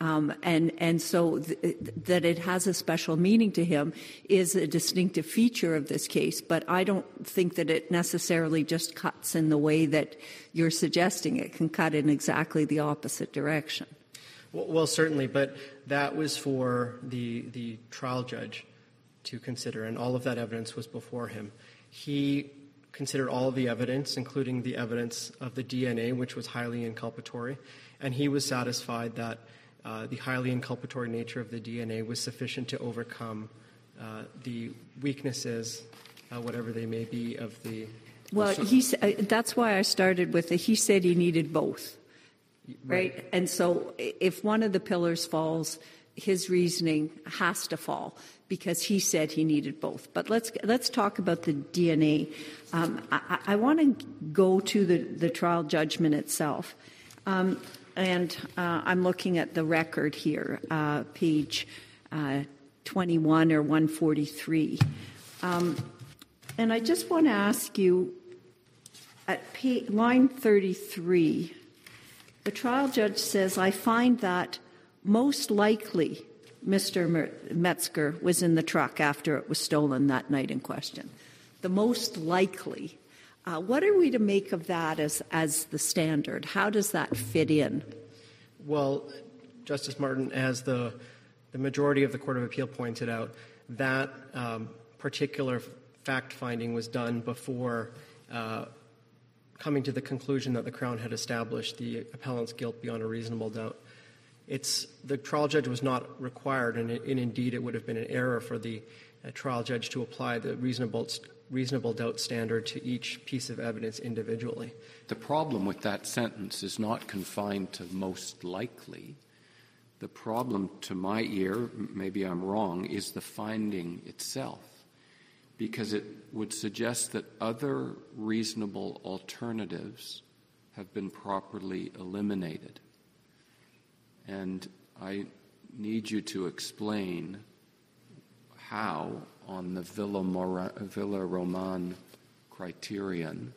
Um, and and so th- that it has a special meaning to him is a distinctive feature of this case. But I don't think that it necessarily just cuts in the way that you're suggesting. It can cut in exactly the opposite direction. Well, certainly, but that was for the, the trial judge to consider, and all of that evidence was before him. He considered all of the evidence, including the evidence of the DNA, which was highly inculpatory, and he was satisfied that uh, the highly inculpatory nature of the DNA was sufficient to overcome uh, the weaknesses, uh, whatever they may be, of the. Well, he, uh, that's why I started with it. He said he needed both. Right. right? And so if one of the pillars falls, his reasoning has to fall because he said he needed both. But let's let's talk about the DNA. Um, I, I want to go to the, the trial judgment itself, um, and uh, I'm looking at the record here, uh, page uh, 21 or 143, um, and I just want to ask you at line 33. The trial judge says, I find that most likely Mr. Metzger was in the truck after it was stolen that night in question. The most likely. Uh, what are we to make of that as, as the standard? How does that fit in? Well, Justice Martin, as the, the majority of the Court of Appeal pointed out, that um, particular fact finding was done before uh, coming to the conclusion that the Crown had established the appellant's guilt beyond a reasonable doubt. It's, the trial judge was not required, and, and indeed it would have been an error for the uh, trial judge to apply the reasonable, reasonable doubt standard to each piece of evidence individually. The problem with that sentence is not confined to most likely. The problem to my ear, maybe I'm wrong, is the finding itself, because it would suggest that other reasonable alternatives have been properly eliminated. And I need you to explain how, on the Villa, Villaroman criterion,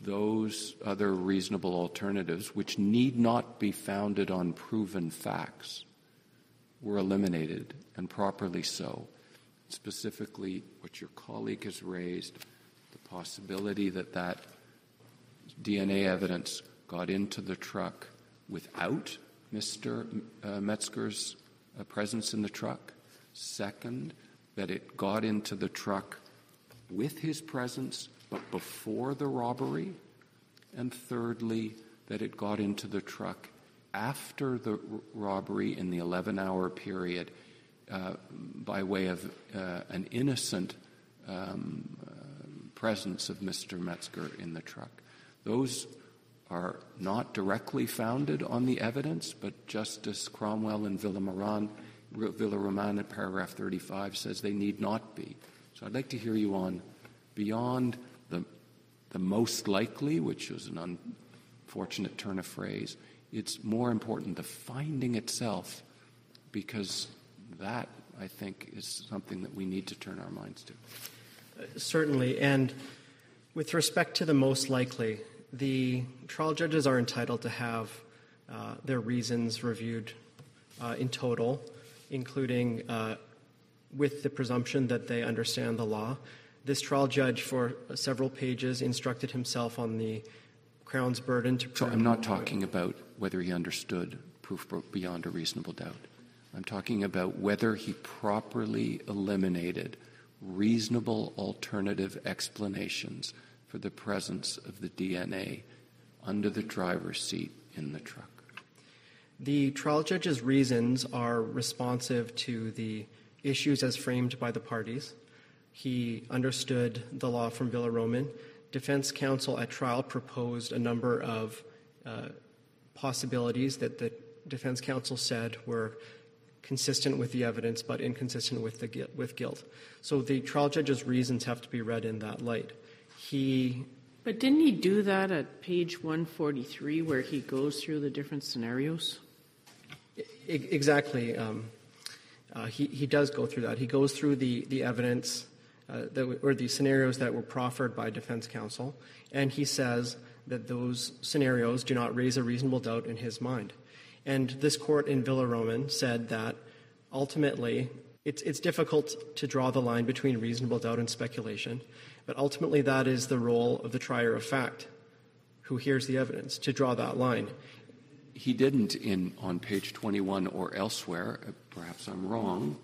those other reasonable alternatives, which need not be founded on proven facts, were eliminated, and properly so. Specifically, what your colleague has raised the possibility that that DNA evidence got into the truck without Mr. Uh, Metzger's uh, presence in the truck. Second, that it got into the truck with his presence but before the robbery. And thirdly, that it got into the truck after the r- robbery in the 11 hour period uh, by way of uh, an innocent um, presence of Mr. Metzger in the truck. Those are not directly founded on the evidence, but Justice Cromwell in Villaroman, Villaroman at paragraph 35 says they need not be. So I'd like to hear you on beyond the, the most likely, which is an unfortunate turn of phrase. It's more important the finding itself, because that, I think, is something that we need to turn our minds to. Uh, certainly. And with respect to the most likely, the trial judges are entitled to have uh, their reasons reviewed uh, in total, including uh, with the presumption that they understand the law. This trial judge, for several pages, instructed himself on the Crown's burden to prove. So I'm not talking about whether he understood proof beyond a reasonable doubt. I'm talking about whether he properly eliminated reasonable alternative explanations for the presence of the DNA under the driver's seat in the truck. The trial judge's reasons are responsive to the issues as framed by the parties. He understood the law from Villaroman. Defense counsel at trial proposed a number of uh, possibilities that the defense counsel said were consistent with the evidence but inconsistent with, the, with guilt. So the trial judge's reasons have to be read in that light he. But didn't he do that at page 143 where he goes through the different scenarios? exactly. Um, uh, he, he does go through that. He goes through the, the evidence uh, that, or the scenarios that were proffered by defense counsel, and he says that those scenarios do not raise a reasonable doubt in his mind. And this court in Villaroman said that ultimately it's, it's difficult to draw the line between reasonable doubt and speculation. But ultimately, that is the role of the trier of fact who hears the evidence to draw that line. He didn't in on page 21 or elsewhere. Uh, perhaps I'm wrong,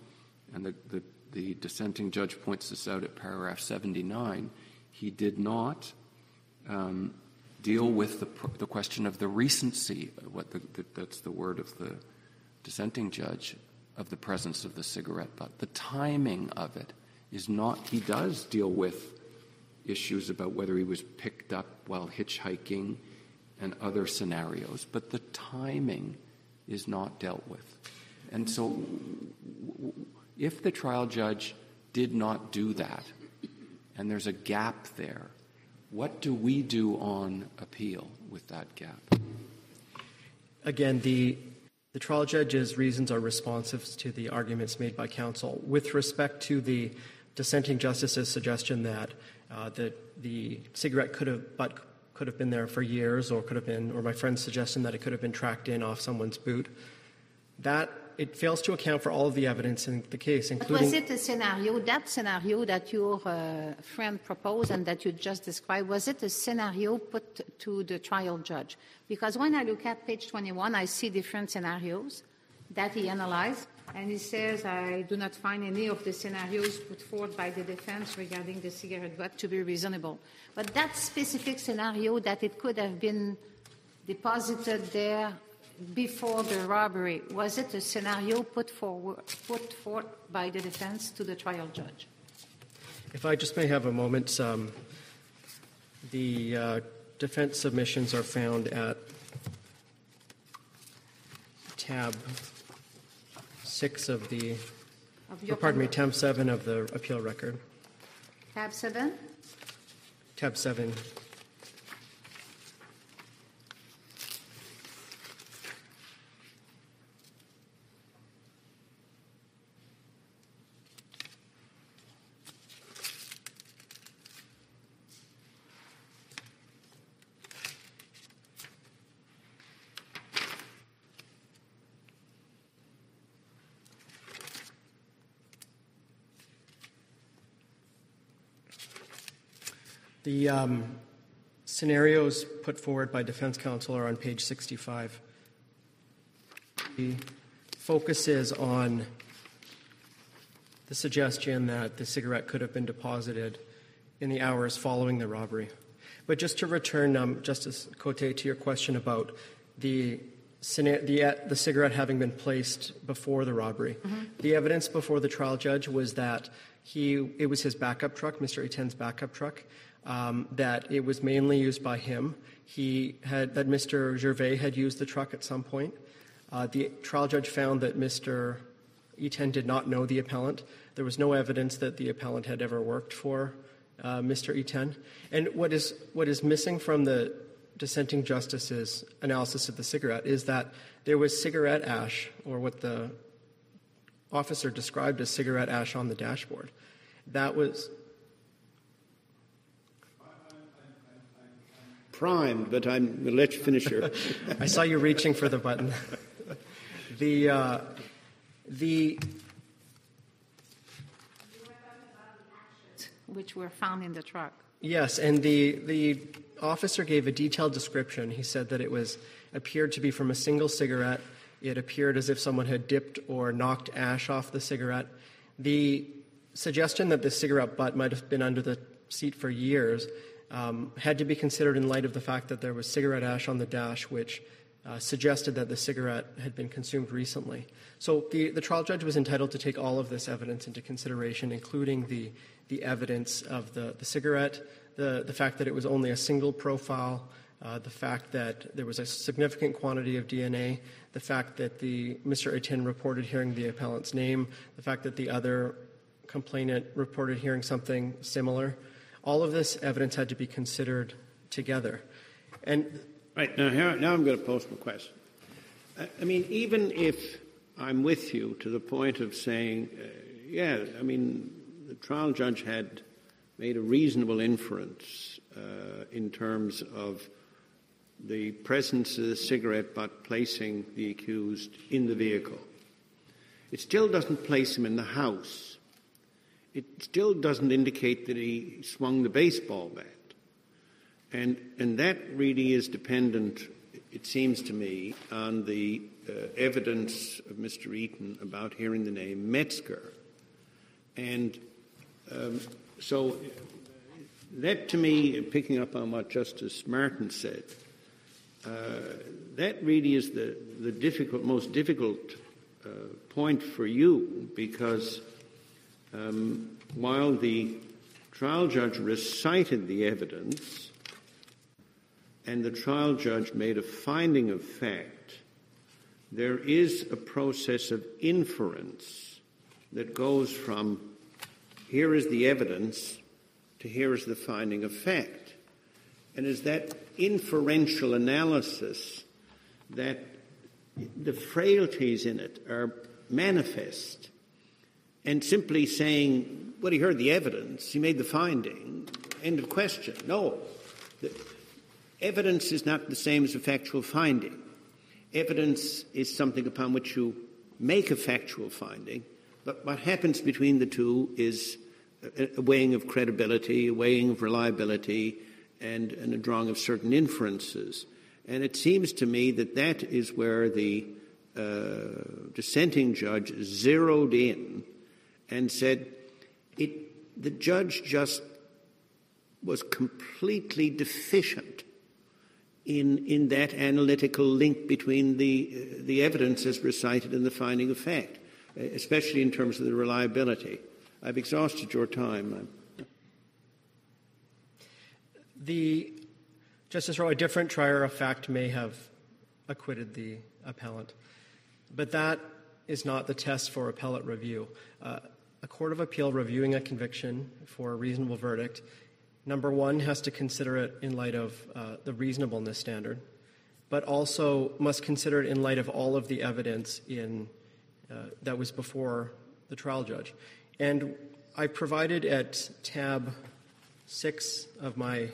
and the, the, the dissenting judge points this out at paragraph 79. He did not um, deal with the, the question of the recency. What the, the, that's the word of the dissenting judge of the presence of the cigarette butt. The timing of it is not. He does deal with issues about whether he was picked up while hitchhiking and other scenarios, but the timing is not dealt with. And so, if the trial judge did not do that, and there's a gap there, what do we do on appeal with that gap? Again, the, the trial judge's reasons are responsive to the arguments made by counsel. With respect to the dissenting justice's suggestion that uh, that the cigarette could have butt could have been there for years, or could have been, or my friend's suggestion that it could have been tracked in off someone's boot. That it fails to account for all of the evidence in the case, including. But was it a scenario, that scenario that your uh, friend proposed and that you just described, was it a scenario put to the trial judge? Because when I look at page 21, I see different scenarios that he analyzed, and he says, I do not find any of the scenarios put forth by the defense regarding the cigarette butt to be reasonable. But that specific scenario that it could have been deposited there before the robbery, was it a scenario put forward, put forth by the defense to the trial judge? If I just may have a moment, um, the uh, defense submissions are found at tab 6 of the, Of your pardon me, tab 7 of the appeal record. Tab 7? Tab 7. The um, scenarios put forward by defense counsel are on page 65. The focus is on the suggestion that the cigarette could have been deposited in the hours following the robbery. But just to return, um, Justice Cote, to your question about the, the, uh, the cigarette having been placed before the robbery, the evidence before the trial judge was that he, it was his backup truck, Mr. Etienne's backup truck, um, that it was mainly used by him. He had, that Mr. Gervais had used the truck at some point. Uh, the trial judge found that Mr. Etienne did not know the appellant. There was no evidence that the appellant had ever worked for uh, Mr. Etienne. And what is, what is missing from the dissenting justice's analysis of the cigarette is that there was cigarette ash, or what the officer described as cigarette ash on the dashboard. That was Primed, but I'm going to let you finish your. (laughs) I saw you reaching for the button. the uh, the Which were found in the truck. yes, and the the officer gave a detailed description. He said that it was appeared to be from a single cigarette. It appeared as if someone had dipped or knocked ash off the cigarette. The suggestion that the cigarette butt might have been under the seat for years um, had to be considered in light of the fact that there was cigarette ash on the dash, which uh, suggested that the cigarette had been consumed recently. So the, the trial judge was entitled to take all of this evidence into consideration, including the, the evidence of the, the cigarette, the, the fact that it was only a single profile, uh, the fact that there was a significant quantity of DNA, the fact that the Mr. Etienne reported hearing the appellant's name, the fact that the other complainant reported hearing something similar. All of this evidence had to be considered together. And Right, now, here, now I'm going to pose my question. I, I mean, even if I'm with you to the point of saying, uh, yeah, I mean, the trial judge had made a reasonable inference uh, in terms of the presence of the cigarette butt placing the accused in the vehicle. It still doesn't place him in the house. It still doesn't indicate that he swung the baseball bat. And, and that really is dependent, it seems to me, on the uh, evidence of Mr. Iten about hearing the name Metzger. And um, so that to me, picking up on what Justice Martin said, uh, that really is the, the difficult, most difficult uh, point for you because um, while the trial judge recited the evidence and the trial judge made a finding of fact, there is a process of inference that goes from here is the evidence to here is the finding of fact. And is that inferential analysis that the frailties in it are manifest and simply saying, well, he heard the evidence, he made the finding, end of question. No. The evidence is not the same as a factual finding. Evidence is something upon which you make a factual finding, but what happens between the two is a, weighing of credibility, a weighing of reliability, and, and a drawing of certain inferences. And it seems to me that that is where the uh, dissenting judge zeroed in and said it, the judge just was completely deficient in, in that analytical link between the, the evidence as recited and the finding of fact, especially in terms of the reliability. I've exhausted your time. the Justice Rowe, a different trier of fact may have acquitted the appellant, but that is not the test for appellate review. Uh, a court of appeal reviewing a conviction for a reasonable verdict, number one, has to consider it in light of uh, the reasonableness standard, but also must consider it in light of all of the evidence in, uh, that was before the trial judge. And I provided at tab six of my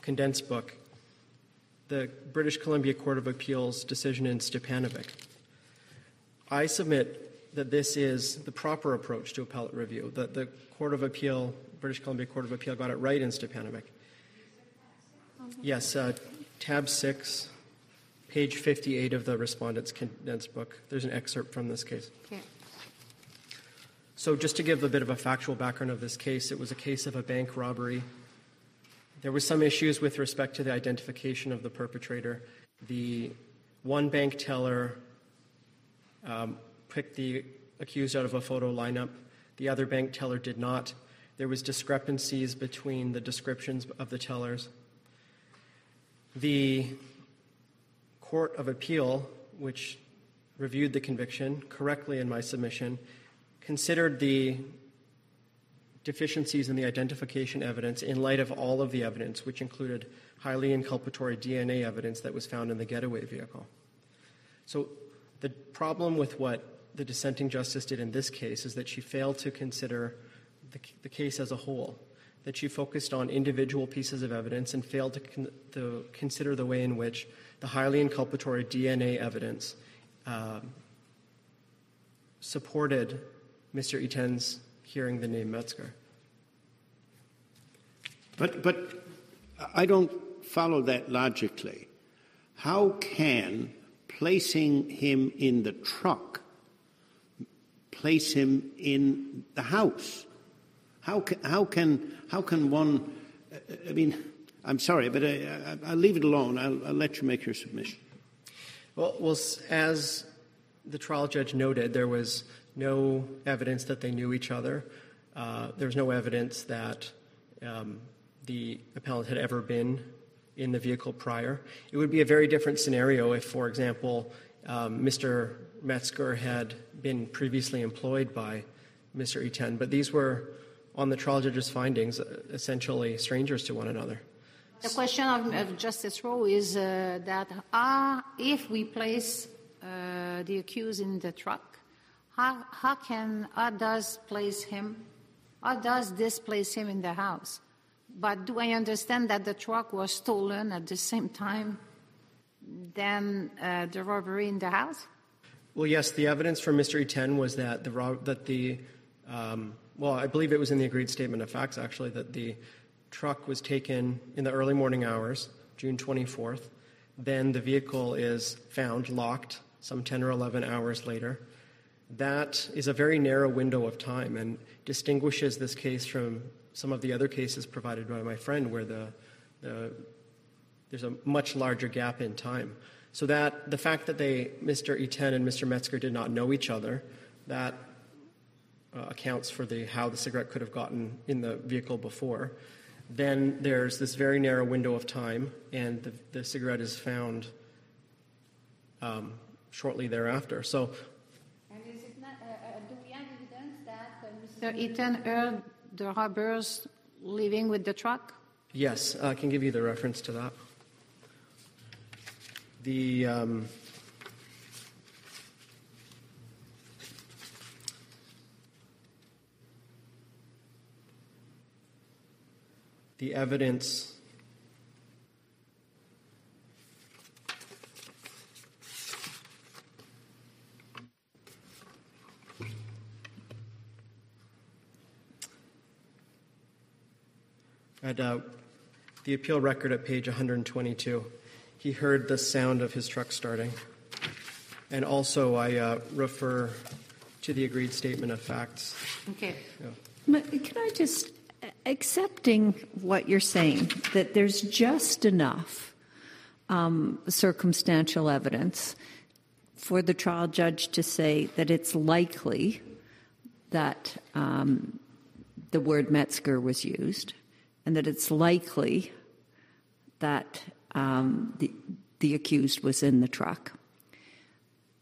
condensed book the British Columbia Court of Appeals decision in Stepanovic. I submit that this is the proper approach to appellate review, that the Court of Appeal, British Columbia Court of Appeal, got it right in Stepanovic. Yes, uh, tab 6, page 58 of the respondent's condensed book. There's an excerpt from this case. Okay. So, just to give a bit of a factual background of this case, it was a case of a bank robbery. There were some issues with respect to the identification of the perpetrator. The one bank teller um, picked the accused out of a photo lineup. The other bank teller did not. There was discrepancies between the descriptions of the tellers. The Court of Appeal, which reviewed the conviction correctly in my submission, considered the deficiencies in the identification evidence in light of all of the evidence, which included highly inculpatory DNA evidence that was found in the getaway vehicle. So, the problem with what the dissenting justice did in this case is that she failed to consider the, the case as a whole, that she focused on individual pieces of evidence and failed to, con- to consider the way in which the highly inculpatory DNA evidence um, supported Mr. Iten's hearing the name Metzger. But, but I don't follow that logically. How can placing him in the truck place him in the house? How can, how can, how can one, I mean, I'm sorry, but I, will leave it alone. I'll, I'll let you make your submission. Well, well, as the trial judge noted, there was no evidence that they knew each other. Uh, there was no evidence that um, the appellant had ever been in the vehicle prior. It would be a very different scenario if, for example, um, Mr. Metzger had been previously employed by Mr. Iten, but these were, on the trial judge's findings, essentially strangers to one another. The question of, of Justice Rowe is uh, that uh, if we place uh, the accused in the truck, how, how can, how does place him, how does this place him in the house? But do I understand that the truck was stolen at the same time than uh, the robbery in the house? Well, yes. The evidence from Mr. Iten was that the that the um, well, I believe it was in the agreed statement of facts actually that the truck was taken in the early morning hours, June 24th. Then the vehicle is found locked some 10 or 11 hours later. That is a very narrow window of time and distinguishes this case from some of the other cases provided by my friend where the, the, there's a much larger gap in time. So that the fact that they, Mr. Iten and Mr. Metzger did not know each other, that uh, accounts for the, how the cigarette could have gotten in the vehicle before. Then there's this very narrow window of time, and the, the cigarette is found um, shortly thereafter. So. And is it not, uh, uh, do we have evidence that uh, Mr. Iten heard the robbers leaving with the truck? Yes, I can give you the reference to that. The um, the evidence At uh, the appeal record at page 122, he heard the sound of his truck starting. And also, I uh, refer to the agreed statement of facts. Okay. Yeah. Can I just, accepting what you're saying, that there's just enough um, circumstantial evidence for the trial judge to say that it's likely that um, the word Metzger was used, and that it's likely that um, the, the accused was in the truck.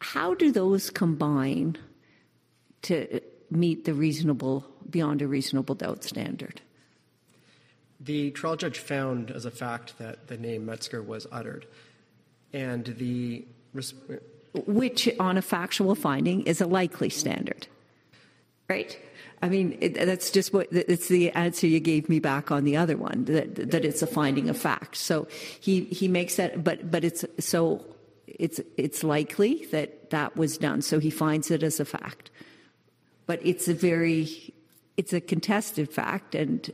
How do those combine to meet the reasonable beyond a reasonable doubt standard. The trial judge found as a fact that the name Metzger was uttered, and the which on a factual finding is a likely standard, right? I mean, it, that's just what it's the answer you gave me back on the other one that that it's a finding of fact. So he he makes that, but but it's so it's it's likely that that was done. So he finds it as a fact, but it's a very it's a contested fact, and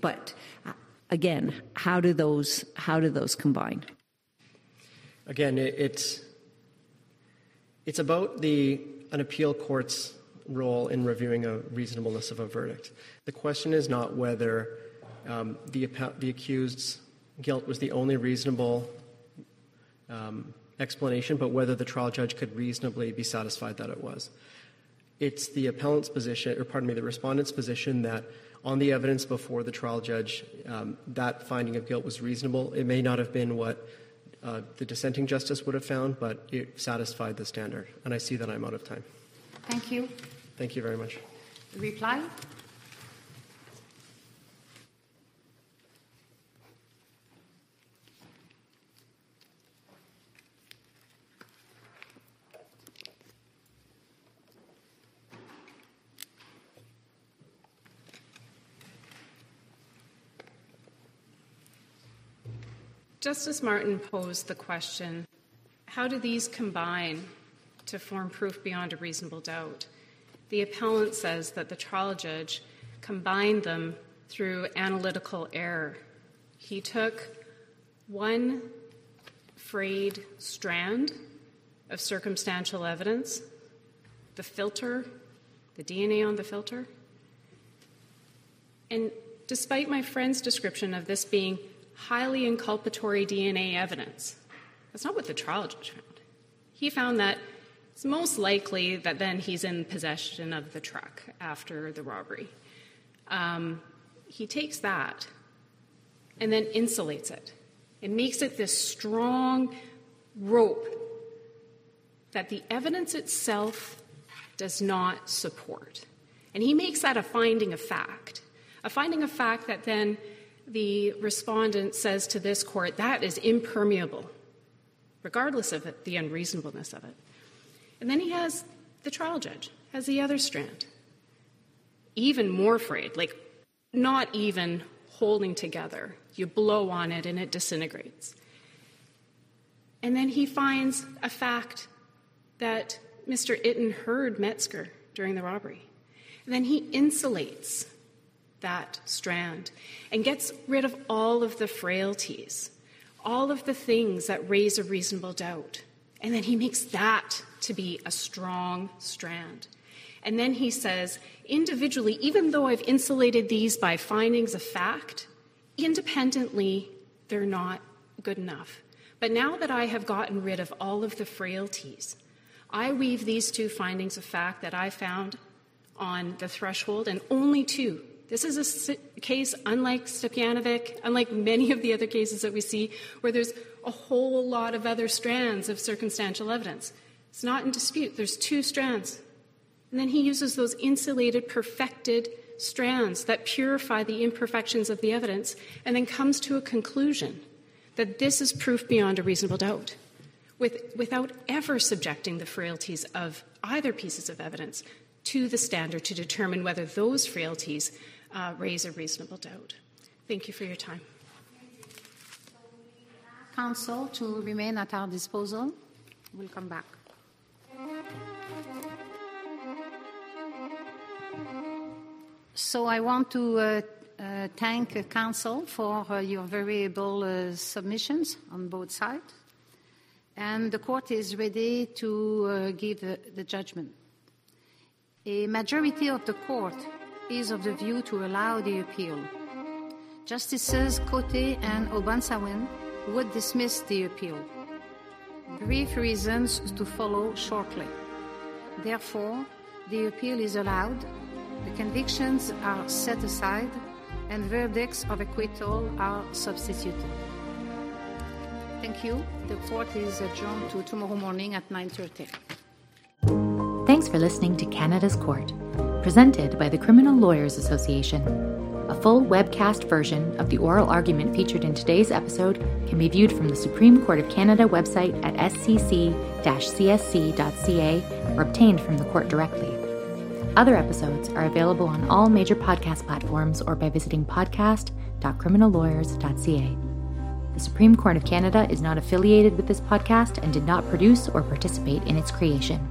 but uh, again, how do those how do those combine? Again, it, it's it's about the an appeal court's role in reviewing a reasonableness of a verdict. The question is not whether um, the the accused's guilt was the only reasonable um, explanation, but whether the trial judge could reasonably be satisfied that it was. It's the appellant's position, or pardon me, the respondent's position that on the evidence before the trial judge, um, that finding of guilt was reasonable. It may not have been what uh, the dissenting justice would have found, but it satisfied the standard. And I see that I'm out of time. Thank you. Thank you very much. Reply? Justice Martin posed the question how do these combine to form proof beyond a reasonable doubt? The appellant says that the trial judge combined them through analytical error. He took one frayed strand of circumstantial evidence, the filter, the DNA on the filter, and despite my friend's description of this being highly inculpatory DNA evidence. That's not what the trial judge found. He found that it's most likely that then he's in possession of the truck after the robbery. Um, he takes that and then insulates it. It makes it this strong rope that the evidence itself does not support. And he makes that a finding of fact, a finding of fact that then the respondent says to this court, that is impermeable, regardless of it, the unreasonableness of it. And then he has the trial judge, has the other strand, even more frayed, like not even holding together. You blow on it and it disintegrates. And then he finds a fact that Mr. Iten heard Metzger during the robbery. And then he insulates that strand and gets rid of all of the frailties, all of the things that raise a reasonable doubt. And then he makes that to be a strong strand. And then he says, individually, even though I've insulated these by findings of fact, independently, they're not good enough. But now that I have gotten rid of all of the frailties, I weave these two findings of fact that I found on the threshold, and only two this is a case unlike Stepanovic, unlike many of the other cases that we see, where there's a whole lot of other strands of circumstantial evidence. It's not in dispute. There's two strands. And then he uses those insulated, perfected strands that purify the imperfections of the evidence and then comes to a conclusion that this is proof beyond a reasonable doubt with, without ever subjecting the frailties of either pieces of evidence to the standard to determine whether those frailties uh, raise a reasonable doubt. Thank you for your time. Counsel to remain at our disposal. We'll come back. So I want to uh, uh, thank Counsel for uh, your very able uh, submissions on both sides. And the court is ready to uh, give the judgment. A majority of the court is of the view to allow the appeal. Justices Côté and O'Bonsawin would dismiss the appeal. Brief reasons to follow shortly. Therefore, the appeal is allowed, the convictions are set aside, and verdicts of acquittal are substituted. Thank you. The court is adjourned to tomorrow morning at 9:30. Thanks for listening to Canada's Court, presented by the Criminal Lawyers Association. A full webcast version of the oral argument featured in today's episode can be viewed from the Supreme Court of Canada website at scc-csc.ca or obtained from the court directly. Other episodes are available on all major podcast platforms or by visiting podcast.criminallawyers.ca. The Supreme Court of Canada is not affiliated with this podcast and did not produce or participate in its creation.